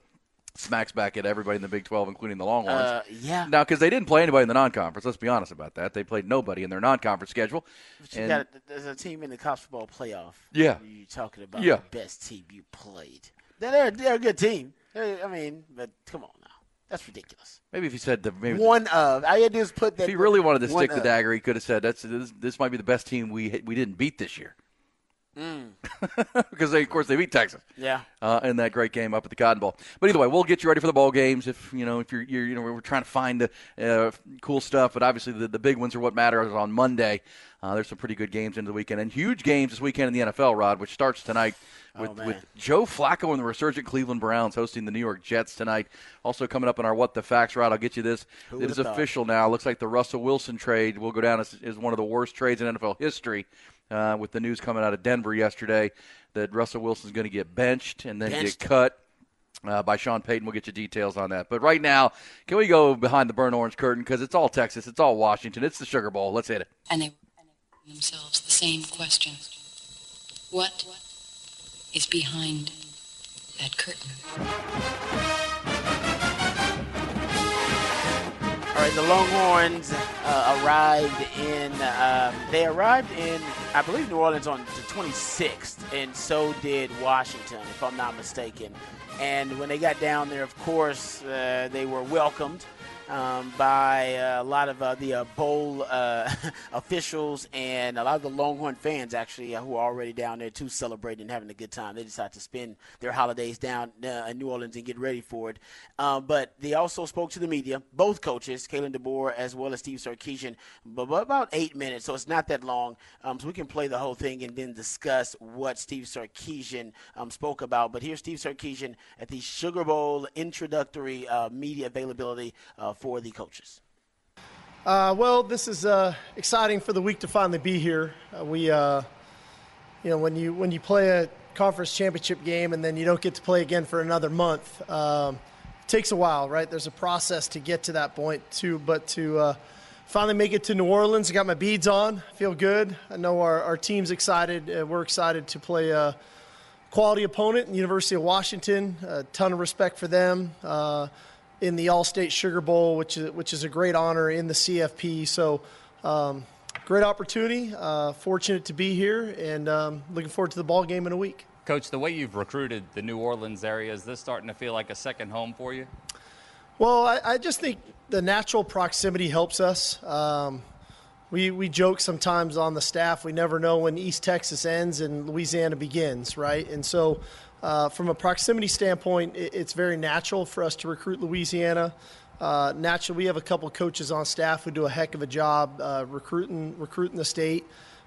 smacks back at everybody in the Big 12, including the Longhorns. Uh, yeah. Now, because they didn't play anybody in the non-conference, let's be honest about that. They played nobody in their non-conference schedule. But you And- got there's a team in the college football playoff. Yeah. You talking about Yeah. the best team you played? They're they're, a good team. They're- I mean, but come on now, that's ridiculous. maybe if he said the maybe One of all you had to do is put that. if he really wanted to stick the dagger, he could have said that's this, this might be the best team we we didn't beat this year. because they, of course, they beat Texas. Yeah. Uh, in that great game up at the Cotton Bowl. But either way, we'll get you ready for the bowl games. If you know, if you're, you're you know, we're trying to find the uh, cool stuff. But obviously, the, the big ones are what matters on Monday. Uh, there's some pretty good games into the weekend and huge games this weekend in the NFL, Rod, which starts tonight with, Oh, with Joe Flacco and the resurgent Cleveland Browns hosting the New York Jets tonight. Also coming up in our What the Facts, Rod, I'll get you this. it would've thought? official now. Looks like the Russell Wilson trade will go down as, as one of the worst trades in NFL history. Uh, with the news coming out of Denver yesterday that Russell Wilson's going to get benched and then Benched. get cut uh, by Sean Payton. We'll get you details on that. But right now, can we go behind the burnt orange curtain because it's all Texas, it's all Washington, it's the Sugar Bowl. Let's hit it. and they were asking themselves the same question. What is behind that curtain? The Longhorns uh, arrived in. Um, they arrived in, I believe, New Orleans on the 26th, and so did Washington, if I'm not mistaken. And when they got down there, of course, uh, they were welcomed um, by uh, a lot of uh, the uh, bowl uh, officials and a lot of the Longhorn fans, actually, uh, who are already down there too, celebrating and having a good time. They decided to spend their holidays down in New Orleans and get ready for it. But they also spoke to the media, both coaches, Kalen DeBoer as well as Steve Sarkisian, but about eight minutes, so it's not that long. Um, so we can play the whole thing and then discuss what Steve Sarkisian um, spoke about. But here's Steve Sarkisian at the Sugar Bowl introductory media availability for the coaches. Uh, well, this is uh, exciting for the week to finally be here. Uh, we, uh, you know, when you when you play a conference championship game and then you don't get to play again for another month, um, it takes a while, right? There's a process to get to that point too. But to uh, finally make it to New Orleans, I got my beads on. Feel good. I know our, our team's excited. Uh, we're excited to play. a quality opponent University of Washington. A ton of respect for them in the Allstate Sugar Bowl, which is which is a great honor in the CFP. So, um, great opportunity. Uh, fortunate to be here, and um, looking forward to the ball game in a week. Coach, the way you've recruited the New Orleans area, is this starting to feel like a second home for you? Well, I, I just think the natural proximity helps us. Um, we, we joke sometimes on the staff, we never know when East Texas ends and Louisiana begins, right? And so, uh, from a proximity standpoint, it, it's very natural for us to recruit Louisiana. Uh, naturally, we have a couple coaches on staff who do a heck of a job uh, recruiting recruiting the state.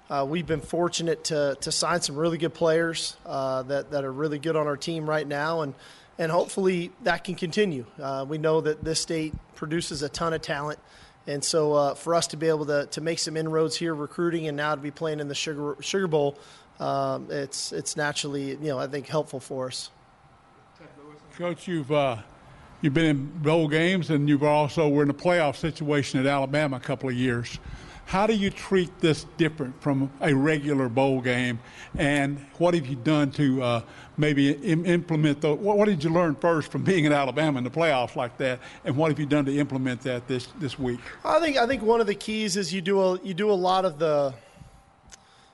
Uh, we've been fortunate to, to sign some really good players uh, that, that are really good on our team right now, and, and hopefully that can continue. Uh, we know that this state produces a ton of talent, and so uh, for us to be able to, to make some inroads here recruiting and now to be playing in the Sugar, Sugar Bowl, um, it's, it's naturally, you know, I think helpful for us. Coach, you've uh, you've been in bowl games, and you've also were in a playoff situation at Alabama a couple of years. How do you treat this different from a regular bowl game, and what have you done to uh, maybe Im- implement the? What, what did you learn first from being in Alabama in the playoffs like that, and what have you done to implement that this this week? I think I think one of the keys is you do a you do a lot of the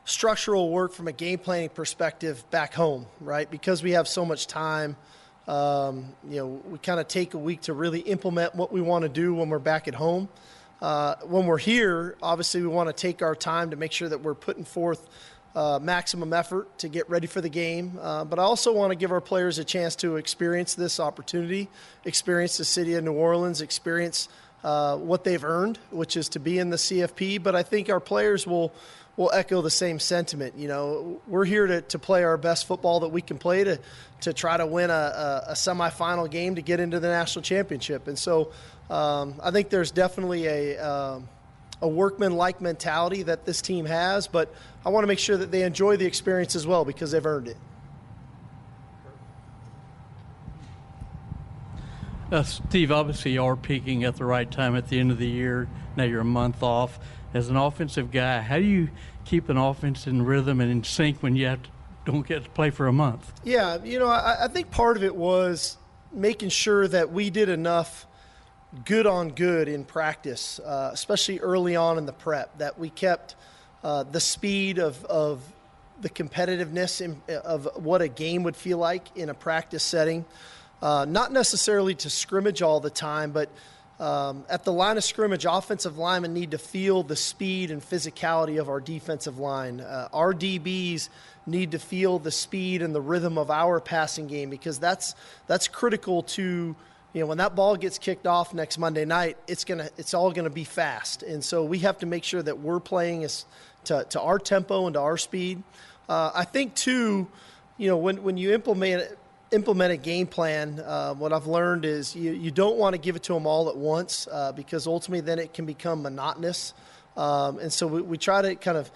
structural work from a game planning perspective back home, right? Because we have so much time. Um, you know, we kind of take a week to really implement what we want to do when we're back at home. Uh, when we're here, obviously, we want to take our time to make sure that we're putting forth uh, maximum effort to get ready for the game. Uh, but I also want to give our players a chance to experience this opportunity, experience the city of New Orleans, experience uh, what they've earned, which is to be in the CFP. But I think our players will will echo the same sentiment. You know, we're here to, to play our best football that we can play to to try to win a, a, a semifinal game to get into the national championship. And so um, I think there's definitely a um, a workman-like mentality that this team has, but I want to make sure that they enjoy the experience as well because they've earned it. Uh, Steve, obviously you are peaking at the right time at the end of the year. Now you're a month off. As an offensive guy, how do you keep an offense in rhythm and in sync when you to, don't get to play for a month? Yeah, you know, I, I think part of it was making sure that we did enough good on good in practice, uh, especially early on in the prep, that we kept uh, the speed of, of the competitiveness in, of what a game would feel like in a practice setting. Uh, not necessarily to scrimmage all the time, but um, at the line of scrimmage, offensive linemen need to feel the speed and physicality of our defensive line. Uh, our DBs need to feel the speed and the rhythm of our passing game because that's that's critical to you know when that ball gets kicked off next Monday night it's gonna it's all gonna be fast and so we have to make sure that we're playing as to, to our tempo and to our speed uh, I think too you know when when you implement implement a game plan uh, what I've learned is you, you don't want to give it to them all at once uh, because ultimately then it can become monotonous um, and so we, we try to kind of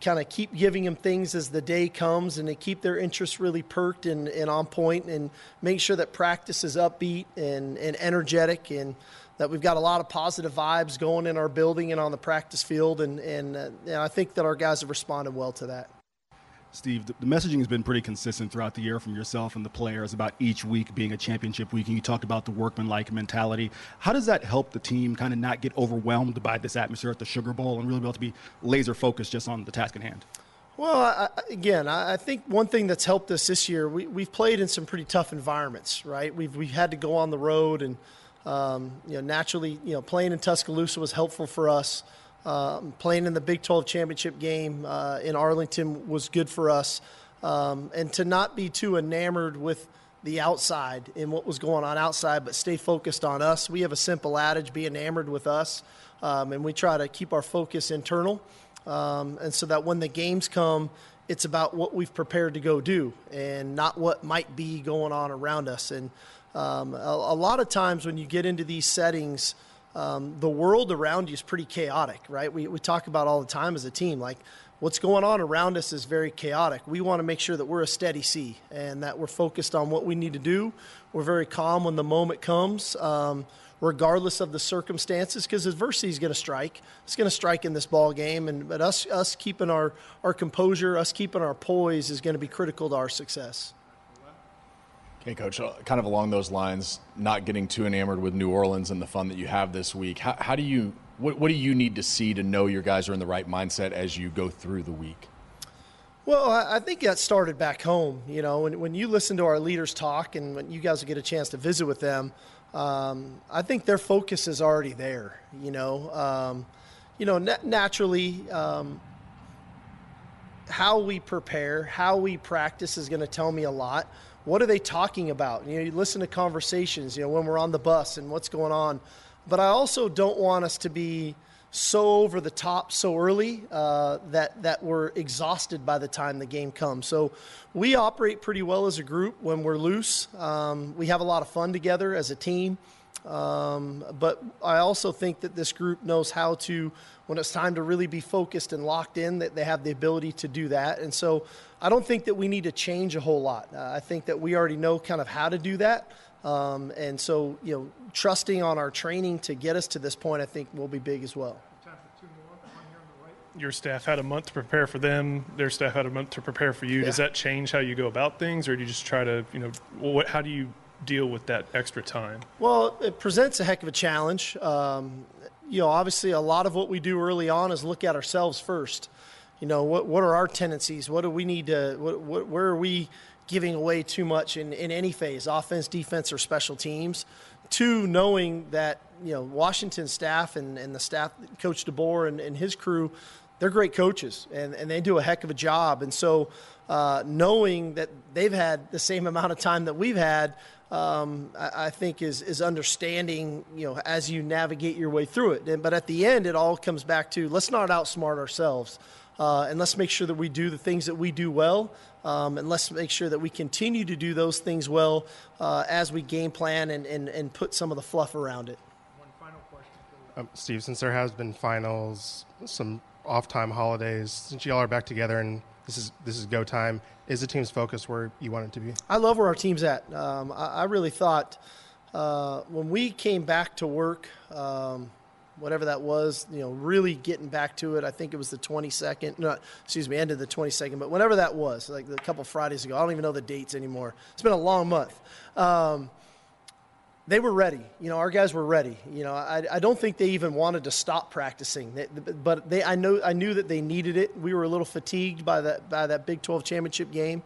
kind of keep giving them things as the day comes and to keep their interest really perked and, and on point and make sure that practice is upbeat and, and energetic and that we've got a lot of positive vibes going in our building and on the practice field and, and, uh, and I think that our guys have responded well to that. Steve, the messaging has been pretty consistent throughout the year from yourself and the players about each week being a championship week, and you talked about the workmanlike mentality. How does that help the team kind of not get overwhelmed by this atmosphere at the Sugar Bowl and really be able to be laser focused just on the task at hand? Well, I, again, I think one thing that's helped us this year, we, we've played in some pretty tough environments, right? We've, we've had to go on the road, and um, you know, naturally, you know, playing in Tuscaloosa was helpful for us. Um, playing in the Big 12 championship game uh, in Arlington was good for us. Um, and to not be too enamored with the outside and what was going on outside, but stay focused on us. We have a simple adage be enamored with us. Um, and we try to keep our focus internal. Um, and so that when the games come, it's about what we've prepared to go do and not what might be going on around us. And um, a, a lot of times when you get into these settings, um, the world around you is pretty chaotic, right? We, we talk about all the time as a team, like what's going on around us is very chaotic. We want to make sure that we're a steady sea and that we're focused on what we need to do. We're very calm when the moment comes, um, regardless of the circumstances, because adversity is going to strike. It's going to strike in this ball game, and but us us keeping our our composure, us keeping our poise, is going to be critical to our success. Okay, Coach, uh, kind of along those lines, not getting too enamored with New Orleans and the fun that you have this week, how, how do you, what, what do you need to see to know your guys are in the right mindset as you go through the week? Well, I think that started back home. You know, when, when you listen to our leaders talk and when you guys get a chance to visit with them, um, I think their focus is already there. You know, um, you know, na- naturally, um, how we prepare, how we practice is going to tell me a lot what are they talking about? You know, you listen to conversations, you know, when we're on the bus and what's going on. But I also don't want us to be so over the top so early uh, that that we're exhausted by the time the game comes. So we operate pretty well as a group when we're loose. Um, we have a lot of fun together as a team. Um, but I also think that this group knows how to, when it's time to really be focused and locked in, that they have the ability to do that. And so I don't think that we need to change a whole lot. Uh, I think that we already know kind of how to do that. Um, and so, you know, trusting on our training to get us to this point, I think will be big as well. Your staff had a month to prepare for them. Their staff had a month to prepare for you. Yeah. Does that change how you go about things, or do you just try to, you know, what? How do you deal with that extra time? Well, it presents a heck of a challenge. Um, you know, obviously, a lot of what we do early on is look at ourselves first. You know, what what are our tendencies? What do we need to? What, what, where are we giving away too much in, in any phase, offense, defense, or special teams? Two, knowing that you know Washington staff and, and the staff, Coach DeBoer and, and his crew, they're great coaches and, and they do a heck of a job. And so, uh, knowing that they've had the same amount of time that we've had, um, I, I, think is is understanding. You know, as you navigate your way through it. And, but at the end, it all comes back to let's not outsmart ourselves. Uh, and let's make sure that we do the things that we do well. Um, and let's make sure that we continue to do those things well uh, as we game plan and, and, and put some of the fluff around it. One final question, um, Steve, since there has been finals, some off-time holidays, since y'all are back together and this is this is go time, is the team's focus where you want it to be? I love where our team's at. Um, I, I, really thought uh, when we came back to work, um, whatever that was, you know, really getting back to it. I think it was the 22nd, no, excuse me, end of the 22nd, but whenever that was, like a couple Fridays ago. I don't even know the dates anymore. It's been a long month. Um, they were ready. You know, our guys were ready. You know, I, I don't think they even wanted to stop practicing, but they, I know, I knew that they needed it. We were a little fatigued by that, by that Big 12 championship game.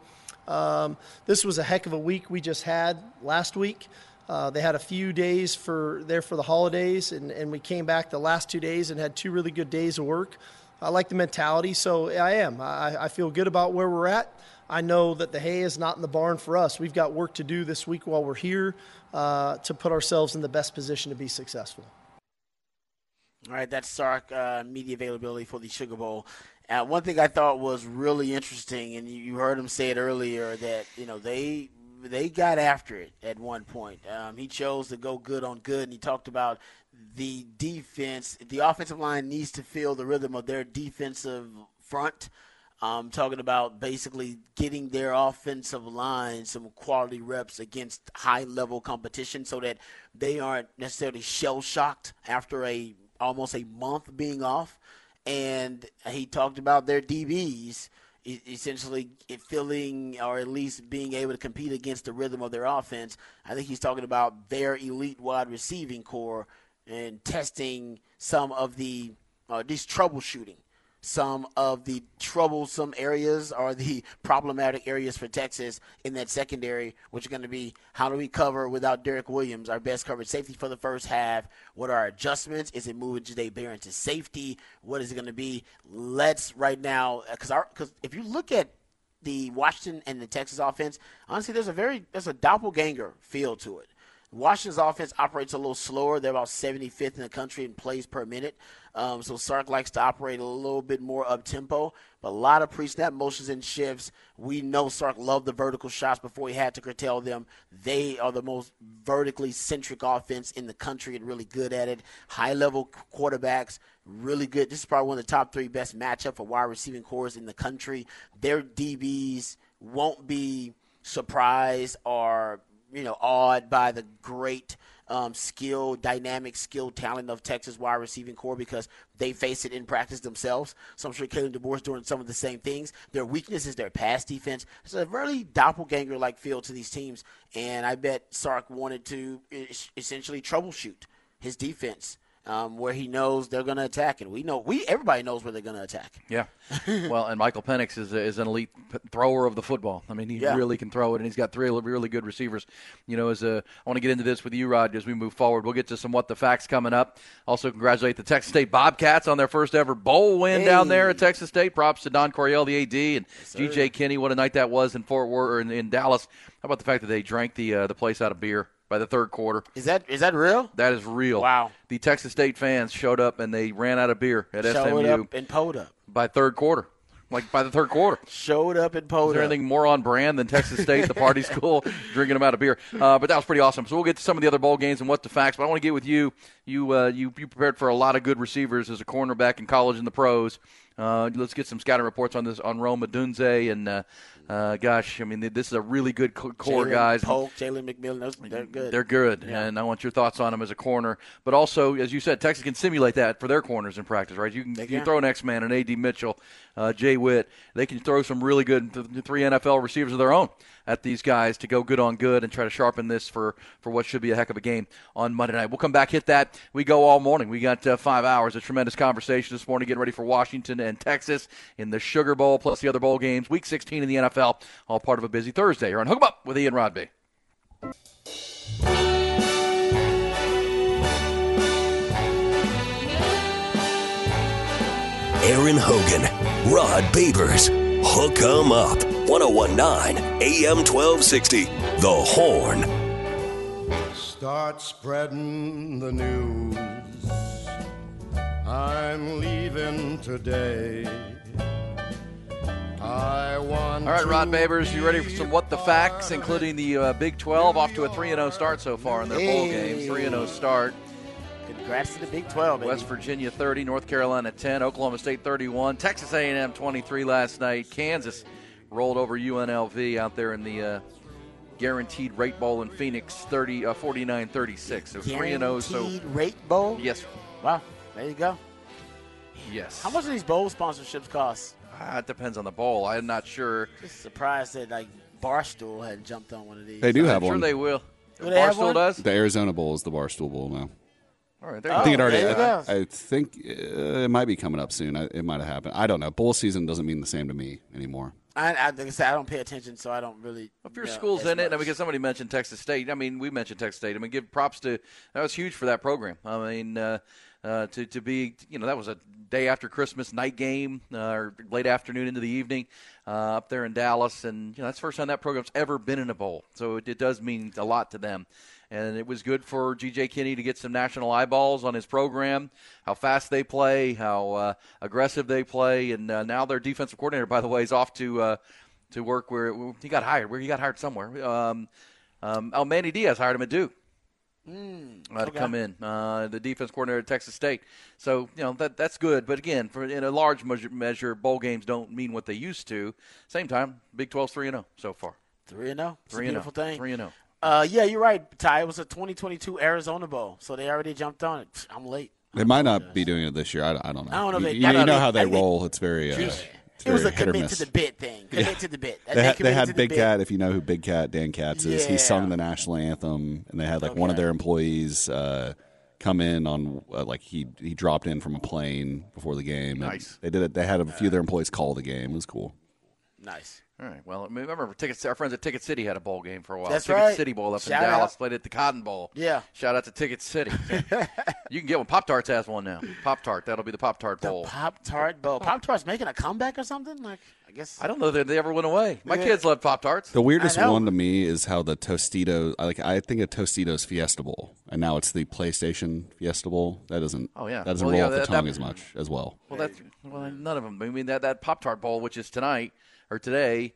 Um, this was a heck of a week we just had last week. Uh, they had a few days for there for the holidays, and, and we came back the last two days and had two really good days of work. I like the mentality, so I am. I, I feel good about where we're at. I know that the hay is not in the barn for us. We've got work to do this week while we're here uh, to put ourselves in the best position to be successful. All right, that's Sark uh, media availability for the Sugar Bowl. Uh, one thing I thought was really interesting, and you heard him say it earlier, that you know they they got after it at one point. Um, he chose to go good on good, and he talked about the defense. The offensive line needs to feel the rhythm of their defensive front. Um, talking about basically getting their offensive line some quality reps against high level competition so that they aren't necessarily shell shocked after a almost a month being off. And he talked about their DBs essentially filling or at least being able to compete against the rhythm of their offense. I think he's talking about their elite wide receiving core and testing some of the uh, these troubleshooting some of the troublesome areas or the problematic areas for Texas in that secondary, which are going to be how do we cover without Derek Williams, our best coverage safety for the first half? What are our adjustments? Is it moving Jahdae Barron to safety? What is it going to be? Let's right now, uh, because because if you look at the Washington and the Texas offense, honestly, there's a very there's a doppelganger feel to it. Washington's offense operates a little slower. They're about 75th in the country in plays per minute. Um, so Sark likes to operate a little bit more up tempo, but a lot of pre snap motions and shifts. We know Sark loved the vertical shots before he had to curtail them. They are the most vertically centric offense in the country and really good at it. High level quarterbacks, really good. This is probably one of the top three best matchup for wide receiving cores in the country. Their DBs won't be surprised or you know awed by the great um, skill, dynamic skill, talent of Texas wide receiving core because they face it in practice themselves. So I'm sure Kalen DeBoer is doing some of the same things. Their weakness is their pass defense. It's a really doppelganger like feel to these teams, and I bet Sark wanted to essentially troubleshoot his defense um, where he knows they're going to attack, and we know we everybody knows where they're going to attack. Yeah, well, and Michael Penix is, is an elite thrower of the football. I mean, he Yeah. really can throw it, and he's got three really good receivers. You know, as a, I want to get into this with you, Rod, as we move forward. We'll get to some what the facts coming up. Also, congratulate the Texas State Bobcats on their first ever bowl win down there at Texas State. Props to Don Coryell, the AD, and G.J. Kinney. What a night that was in Fort Worth or in, in Dallas. How about the fact that they drank the uh, the place out of beer by the third quarter? Is that is that real? That is real. Wow. The Texas State fans showed up and they ran out of beer at Showed SMU up and pulled up. by third quarter. Like by the third quarter. Showed up and pulled Is there up. anything more on brand than Texas State, the party school, drinking them out of beer? Uh, but that was pretty awesome. So we'll get to some of the other bowl games and what the facts. But I want to get with you. You uh, you you prepared for a lot of good receivers as a cornerback in college and the pros. Uh, let's get some scouting reports on this on Rome Odunze and uh, uh, gosh, I mean this is a really good core Jalen guys. Polk, Jalen McMillan, those, they're good. They're good, Yeah. and I want your thoughts on them as a corner. But also, as you said, Texas can simulate that for their corners in practice, right? You can, you throw an X Man, an AD Mitchell, uh, Jay Witt. They can throw some really good th- three NFL receivers of their own at these guys to go good on good and try to sharpen this for for what should be a heck of a game on Monday night. We'll come back, hit that. We go all morning. We got uh, five hours of tremendous conversation this morning, getting ready for Washington and Texas in the Sugar Bowl, plus the other bowl games. Week 16 in the NFL, all part of a busy Thursday. You're on Hook 'em Up with Ian Rodby. Aaron Hogan, Rod Babers, Hook 'em Up, 1019 AM 1260, The Horn. Start spreading the news. I'm leaving today. I want All right, Rod to Babers, you ready for some what the facts, including the uh, Big 12 off to a 3 0 start so far in their bowl Hey. games. 3 0 start. Congrats to the Big 12, baby. West Virginia 30, North Carolina 10, Oklahoma State 31, Texas A&M 23 last night. Kansas rolled over UNLV out there in the uh, guaranteed rate bowl in Phoenix 30 uh, 49-36. So 3 0 so Guaranteed rate bowl? Yes. Wow, there you go. Yes. How much do these bowl sponsorships cost? Ah, it depends on the bowl. I'm not sure. Just surprised that like Barstool hadn't jumped on one of these. They do I'm have sure one. they will. Do they have Barstool one? does? The Arizona Bowl is the Barstool Bowl now. All right, there I think it already. There you go. I, I think uh, it might be coming up soon. I, it might have happened. I don't know. Bowl season doesn't mean the same to me anymore. I, I, like I said, I don't pay attention, so I don't really. If your school's in it, and much. because somebody mentioned Texas State. I mean, we mentioned Texas State. I mean, give props to that was huge for that program. I mean, uh, uh, to to be you know that was a day after Christmas night game uh, or late afternoon into the evening uh, up there in Dallas, and you know that's the first time that program's ever been in a bowl. So it, it does mean a lot to them. And it was good for G.J. Kinney to get some national eyeballs on his program, how fast they play, how uh, aggressive they play, and uh, now their defensive coordinator, by the way, is off to uh, to work where he got hired. Where he got hired somewhere. Um, um, oh, Manny Diaz hired him at Duke Mm, uh, to come in, uh, the defense coordinator at Texas State. So you know that that's good. But again, for in a large measure, measure, bowl games don't mean what they used to. Same time, Big 12's three and zero so far. Three and zero. Three and beautiful zero. thing. Three and zero. Uh, yeah, you're right, Ty. It was a 2022 Arizona Bowl, so they already jumped on it. I'm late. They might not be doing it this year. I, I don't know. I don't know You, they- you I know, don't you know know. how they think- roll. It's very. Uh, it's It was a commit to the bit thing. Commit to the bit. That They, had, they had Big bit. Cat. If you know who Big Cat Dan Katz is, he sung the national anthem, and they had like one of their employees uh, come in on uh, like he he dropped in from a plane before the game. Nice. They did it. They had a few of their employees call the game. It was cool. Nice. All right. Well, I remember, Ticket, our friends at Ticket City had a bowl game for a while. That's Ticket right. City Bowl up Shout in Dallas. out. Played at the Cotton Bowl. Yeah. Shout out to Ticket City. you can get one. Pop Tarts has one now. Pop Tart. That'll be the Pop Tart Bowl. Pop Tart Bowl. Pop Tart's making a comeback or something? Like, I guess. I don't know that they ever went away. My Yeah. kids love Pop Tarts. The weirdest one to me is how the Tostitos. I Like I think of Tostitos Fiesta Bowl, and now it's the PlayStation Fiesta Bowl. That doesn't. Oh, yeah. That doesn't Well, roll yeah, off the tongue that- as much as well. Well, that's well, none of them. I mean, that that Pop Tart Bowl, which is tonight or today,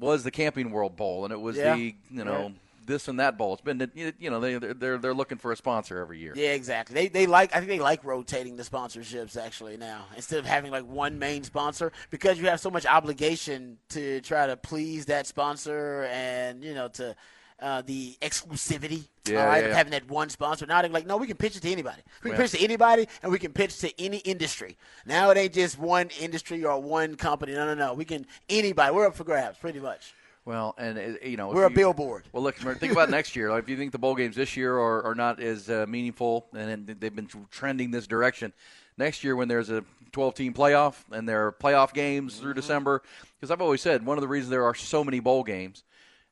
was the Camping World Bowl, and it was Yeah. the you know Right. this and that bowl. It's been you know they they're they're looking for a sponsor every year. Yeah, exactly. They they like I think they like rotating the sponsorships actually now instead of having like one main sponsor because you have so much obligation to try to please that sponsor and you know to uh, the exclusivity. Yeah, all right, yeah, yeah. having that one sponsor. Now they're like, no, we can pitch it to anybody. We can pitch to anybody, and we can pitch to any industry. Now it ain't just one industry or one company. No, no, no. We can anybody. We're up for grabs, pretty much. Well, and uh, you know, We're a you- billboard. Well, look, think about next year. Like, if you think the bowl games this year are, are not as uh, meaningful, and then they've been trending this direction, next year when there's a 12-team playoff and there are playoff games through Mm-hmm. December, because I've always said one of the reasons there are so many bowl games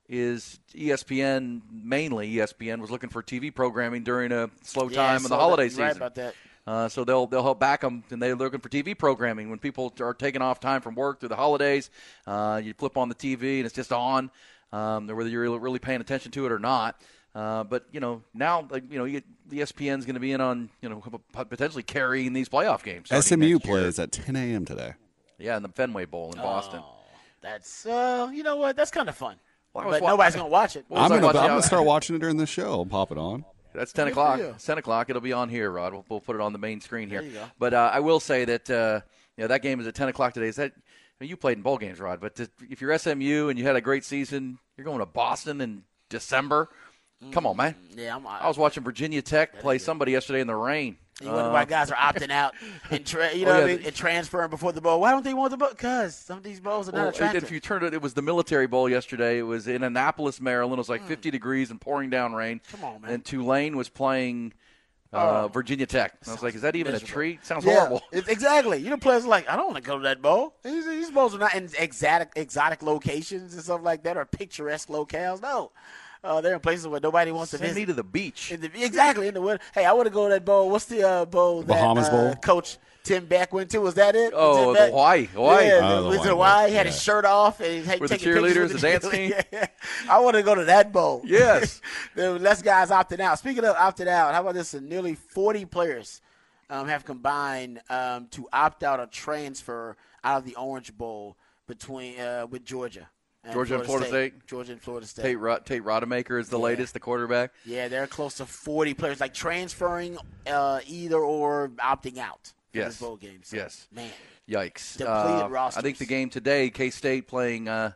is ESPN, mainly ESPN, was looking for TV programming during a slow Yeah, time in the holiday that- season. Right about that. Uh, so they'll they'll help back them, and they're looking for TV programming when people are taking off time from work through the holidays. Uh, you flip on the TV and it's just on, um, whether you're really paying attention to it or not. Uh, but you know now, like, you know, you, the ESPN's going to be in on you know potentially carrying these playoff games. SMU next plays at 10 a.m. today. Yeah, in the Fenway Bowl in Boston. That's uh, you know what? That's kind of fun. Well, but wa- nobody's gonna watch it. I'm gonna, watching I'm gonna out- start watching it during the show. I'll pop it on. That's ten o'clock. you. Ten o'clock. It'll be on here, Rod. We'll, we'll put it on the main screen here. There you go. But uh, I will say that uh, you know that game is at ten o'clock today. Is that I mean, you played in bowl games, Rod? But to, if you're SMU and you had a great season, you're going to Boston in December. Come on, man. Yeah, I'm. I was watching Virginia Tech play somebody yesterday in the rain. You wonder why guys are opting out and tra- you Oh, know yeah, what I mean? and transferring before the bowl. Why don't they want the bowl? Because some of these bowls are Well, not attractive. if you turned it, it was the military bowl yesterday. It was in Annapolis, Maryland. It was like 50 degrees and pouring down rain. Come on, man. And Tulane was playing uh, Oh. Virginia Tech. I was like, is that even miserable. a treat? Sounds yeah, horrible. exactly. You know, players are like, I don't want to go to that bowl. These, these bowls are not in exotic exotic locations and stuff like that, or picturesque locales. No, uh, they're in places where nobody wants to Send visit. me to the beach. In the, exactly in the winter. Hey, I want to go to that bowl. What's the uh, bowl? that, Bahamas uh, Bowl? Coach Tim Beck went to. Was that it? Oh, Tim the Hawaii. Hawaii. Yeah, Oh, the was it Hawaii Hawaii? He had his shirt off and he had With the cheerleaders, with the dance team? Yeah. I want to go to that bowl. Yes. the less guys opted out. Speaking of opted out, how about this? Nearly 40 players um, have combined um, to opt out or transfer out of the Orange Bowl between uh, with Georgia. Georgia and Florida State? Georgia and Florida State. Tate, Rod- Tate Rodemaker is the Yeah. latest, the quarterback. Yeah, they're close to 40 players, like transferring uh, either or opting out Yes. this bowl game. So, Yes. Man. Yikes. Depleted Uh, I think the game today, K State playing uh,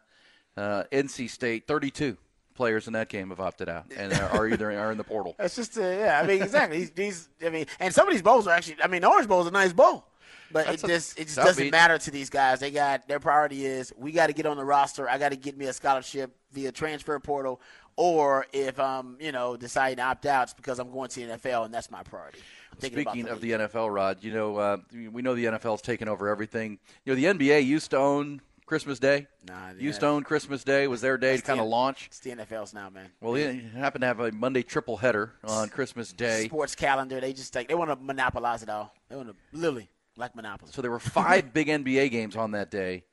uh, NC State, 32 players in that game have opted out and are either are in the portal. It's just, uh, yeah, I mean, exactly. These, these, I mean, and some of these bowls are actually, I mean, the Orange Bowl is a nice bowl. But That's it just it just doesn't matter to these guys. They got their priority is we got to get on the roster. I got to get me a scholarship via transfer portal, or if I'm you know deciding to opt out, it's because I'm going to the NFL and that's my priority. I'm thinking about Speaking the of the NFL, Rod, you know uh, we know the NFL's taken over everything. You know the NBA used to own Christmas Day. Nah, yeah. own Christmas Day was their day That's to kind of launch. It's the NFL's now, man. Well, it happen to have a Monday triple header on Christmas Day. Sports calendar. They just like they want to monopolize it all. They want to literally like monopoly. So there were five big NBA games on that day,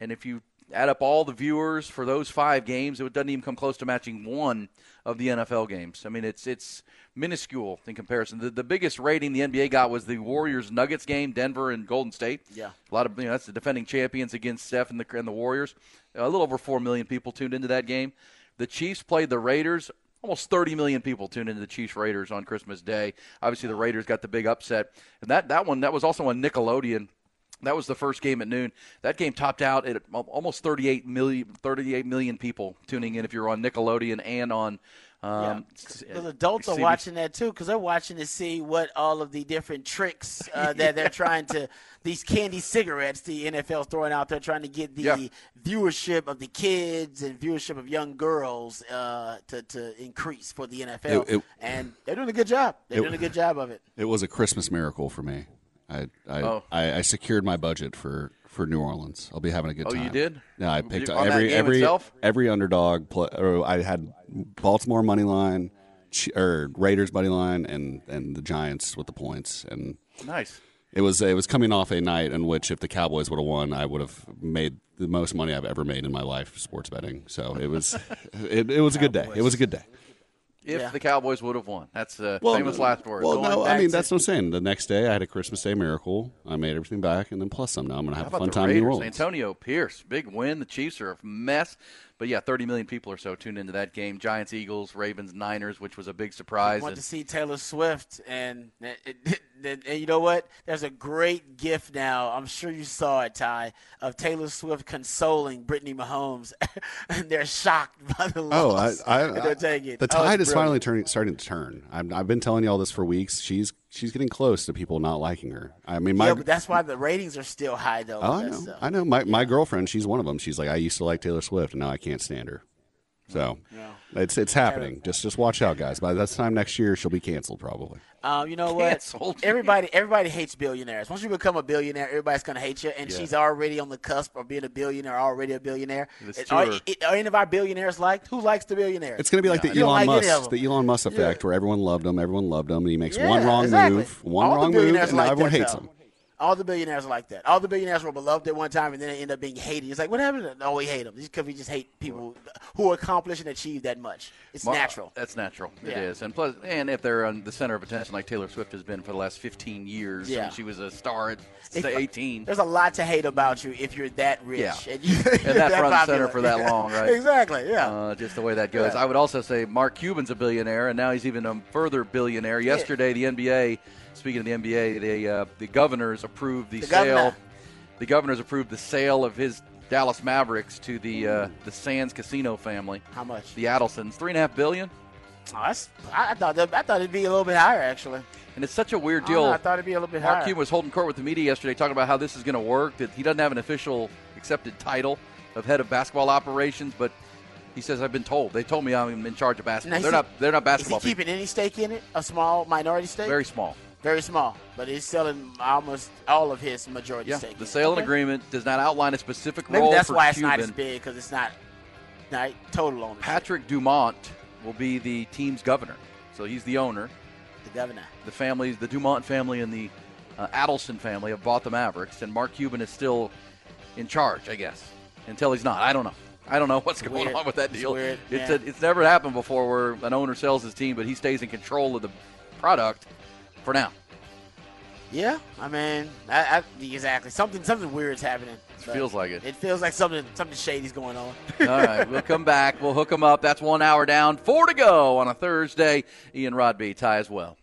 and if you add up all the viewers for those five games, it doesn't even come close to matching one of the NFL games. I mean, it's it's minuscule in comparison. The, the biggest rating the NBA got was the Warriors Nuggets game, Denver and Golden State. Yeah. a lot of you know that's the defending champions against Steph and the and the Warriors. A little over four million people tuned into that game. The Chiefs played the Raiders. Almost 30 million people tuned into the Chiefs Raiders on Christmas Day. Obviously, the Raiders got the big upset, and that that one that was also on Nickelodeon. That was the first game at noon. That game topped out at almost 38 million, 38 million people tuning in if you're on Nickelodeon and on. Um, Because adults are watching that too, because they're watching to see what all of the different tricks uh, that they're trying to these candy cigarettes the NFL's throwing out there, trying to get the Yeah. viewership of the kids and viewership of young girls uh, to to increase for the NFL, It- it- and they're doing a good job. They're It- doing a good job of it. It was a Christmas miracle for me. I I, Oh. I, I secured my budget for, for New Orleans. I'll be having a good Oh, time. Oh, you did? Yeah, I picked every every itself? every underdog. Play, or I had Baltimore money line, or Raiders money line, and and the Giants with the points. And Nice. it was it was coming off a night in which if the Cowboys would have won, I would have made the most money I've ever made in my life sports betting. So it was it, it was a good day. It was a good day. If Yeah. the Cowboys would have won, that's uh, famous last word. Well, Going no, I back mean to- that's what I'm saying. The next day, I had a Christmas Day miracle. I made everything back, and then plus some. Now I'm going to have a fun the time in New Raiders? Orleans. Antonio Pierce, big win. The Chiefs are a mess, but yeah, 30 million people or so tuned into that game. Giants, Eagles, Ravens, Niners, which was a big surprise. I went And- to see Taylor Swift, and, it, it, it- and you know what? There's a great gift now. I'm sure you saw it, Ty, of Taylor Swift consoling Brittany Mahomes, and they're shocked by the oh, loss. Oh, I. I, they're taking it. the Oh, tide is finally turning, starting to turn. I've, I've been telling you all this for weeks. She's she's getting close to people not liking her. I mean, my yeah, but that's why the ratings are still high, though. oh, I know, I know. My my girlfriend, she's one of them. She's like, I used to like Taylor Swift, and now I can't stand her. So yeah. it's it's happening. Just just watch out, guys. By this time next year, she'll be canceled probably. Um, you know what? Canceled. Everybody, everybody hates billionaires. Once you become a billionaire, everybody's gonna hate you. And Yeah. she's already on the cusp of being a billionaire, already a billionaire. Are, are any of our billionaires liked? Who likes the billionaires? It's going to be like You the Elon like Musk, the Elon Musk Yeah. effect, where everyone loved him, everyone loved him, and he makes Yeah, one wrong exactly. move, one All wrong move, billionaires and now like everyone that, hates though. him. All the billionaires are like that. All the billionaires were beloved at one time, and then they end up being hated. It's like, what happened? Oh, we hate them. Because we just hate people who accomplish and achieve that much. It's Well, natural. That's natural. It Yeah. is, and plus, and if they're on the center of attention like Taylor Swift has been for the last 15 years, Yeah. she was a star at If- 18. There's a lot to hate about you if you're that rich. Yeah. And, you, and you're that front popular. center for that long, right? exactly. Yeah. Uh, just the way that goes. Yeah. I would also say Mark Cuban's a billionaire, and now he's even a further billionaire. Yesterday, the NBA. Speaking of the NBA, the uh, the governors approved the, The sale. governor. The governors approved the sale of his Dallas Mavericks to the uh, the Sands Casino family. How much? The Adelsons, three and a half billion. Oh, that's, I, I thought that, I thought it'd be a little bit higher actually. And it's such a weird I deal. know, I thought it'd be a little bit Mark higher. Cuban was holding court with the media yesterday, talking about how this is going to work. That he doesn't have an official accepted title of head of basketball operations, but he says I've been told. They told me I'm in charge of basketball. is They're he- not. They're not basketball. Is he people. keeping any stake in it? A small minority stake? Very small. Very small, but he's selling almost all of his majority Yeah. stake. The sale and Okay. agreement does not outline a specific Maybe role that's for why it's Cuban. not as big because it's not, not total ownership. Patrick Dumont will be the team's governor. So he's the owner. The governor. The families, the Dumont family and the uh, Adelson family have bought the Mavericks, and Mark Cuban is still in charge, I guess, until he's not. I don't know. I don't know what's going weird. on with that It's deal. weird, It's a, it's never happened before where an owner sells his team, but he stays in control of the product for now. Yeah, I mean, I, I, exactly. Something something weird's happening. but feels like it. It feels like something something shady's going on. All right, we'll come back. We'll hook them up. That's one hour down, four to go on a Thursday. Ian Rodby, Ty as well.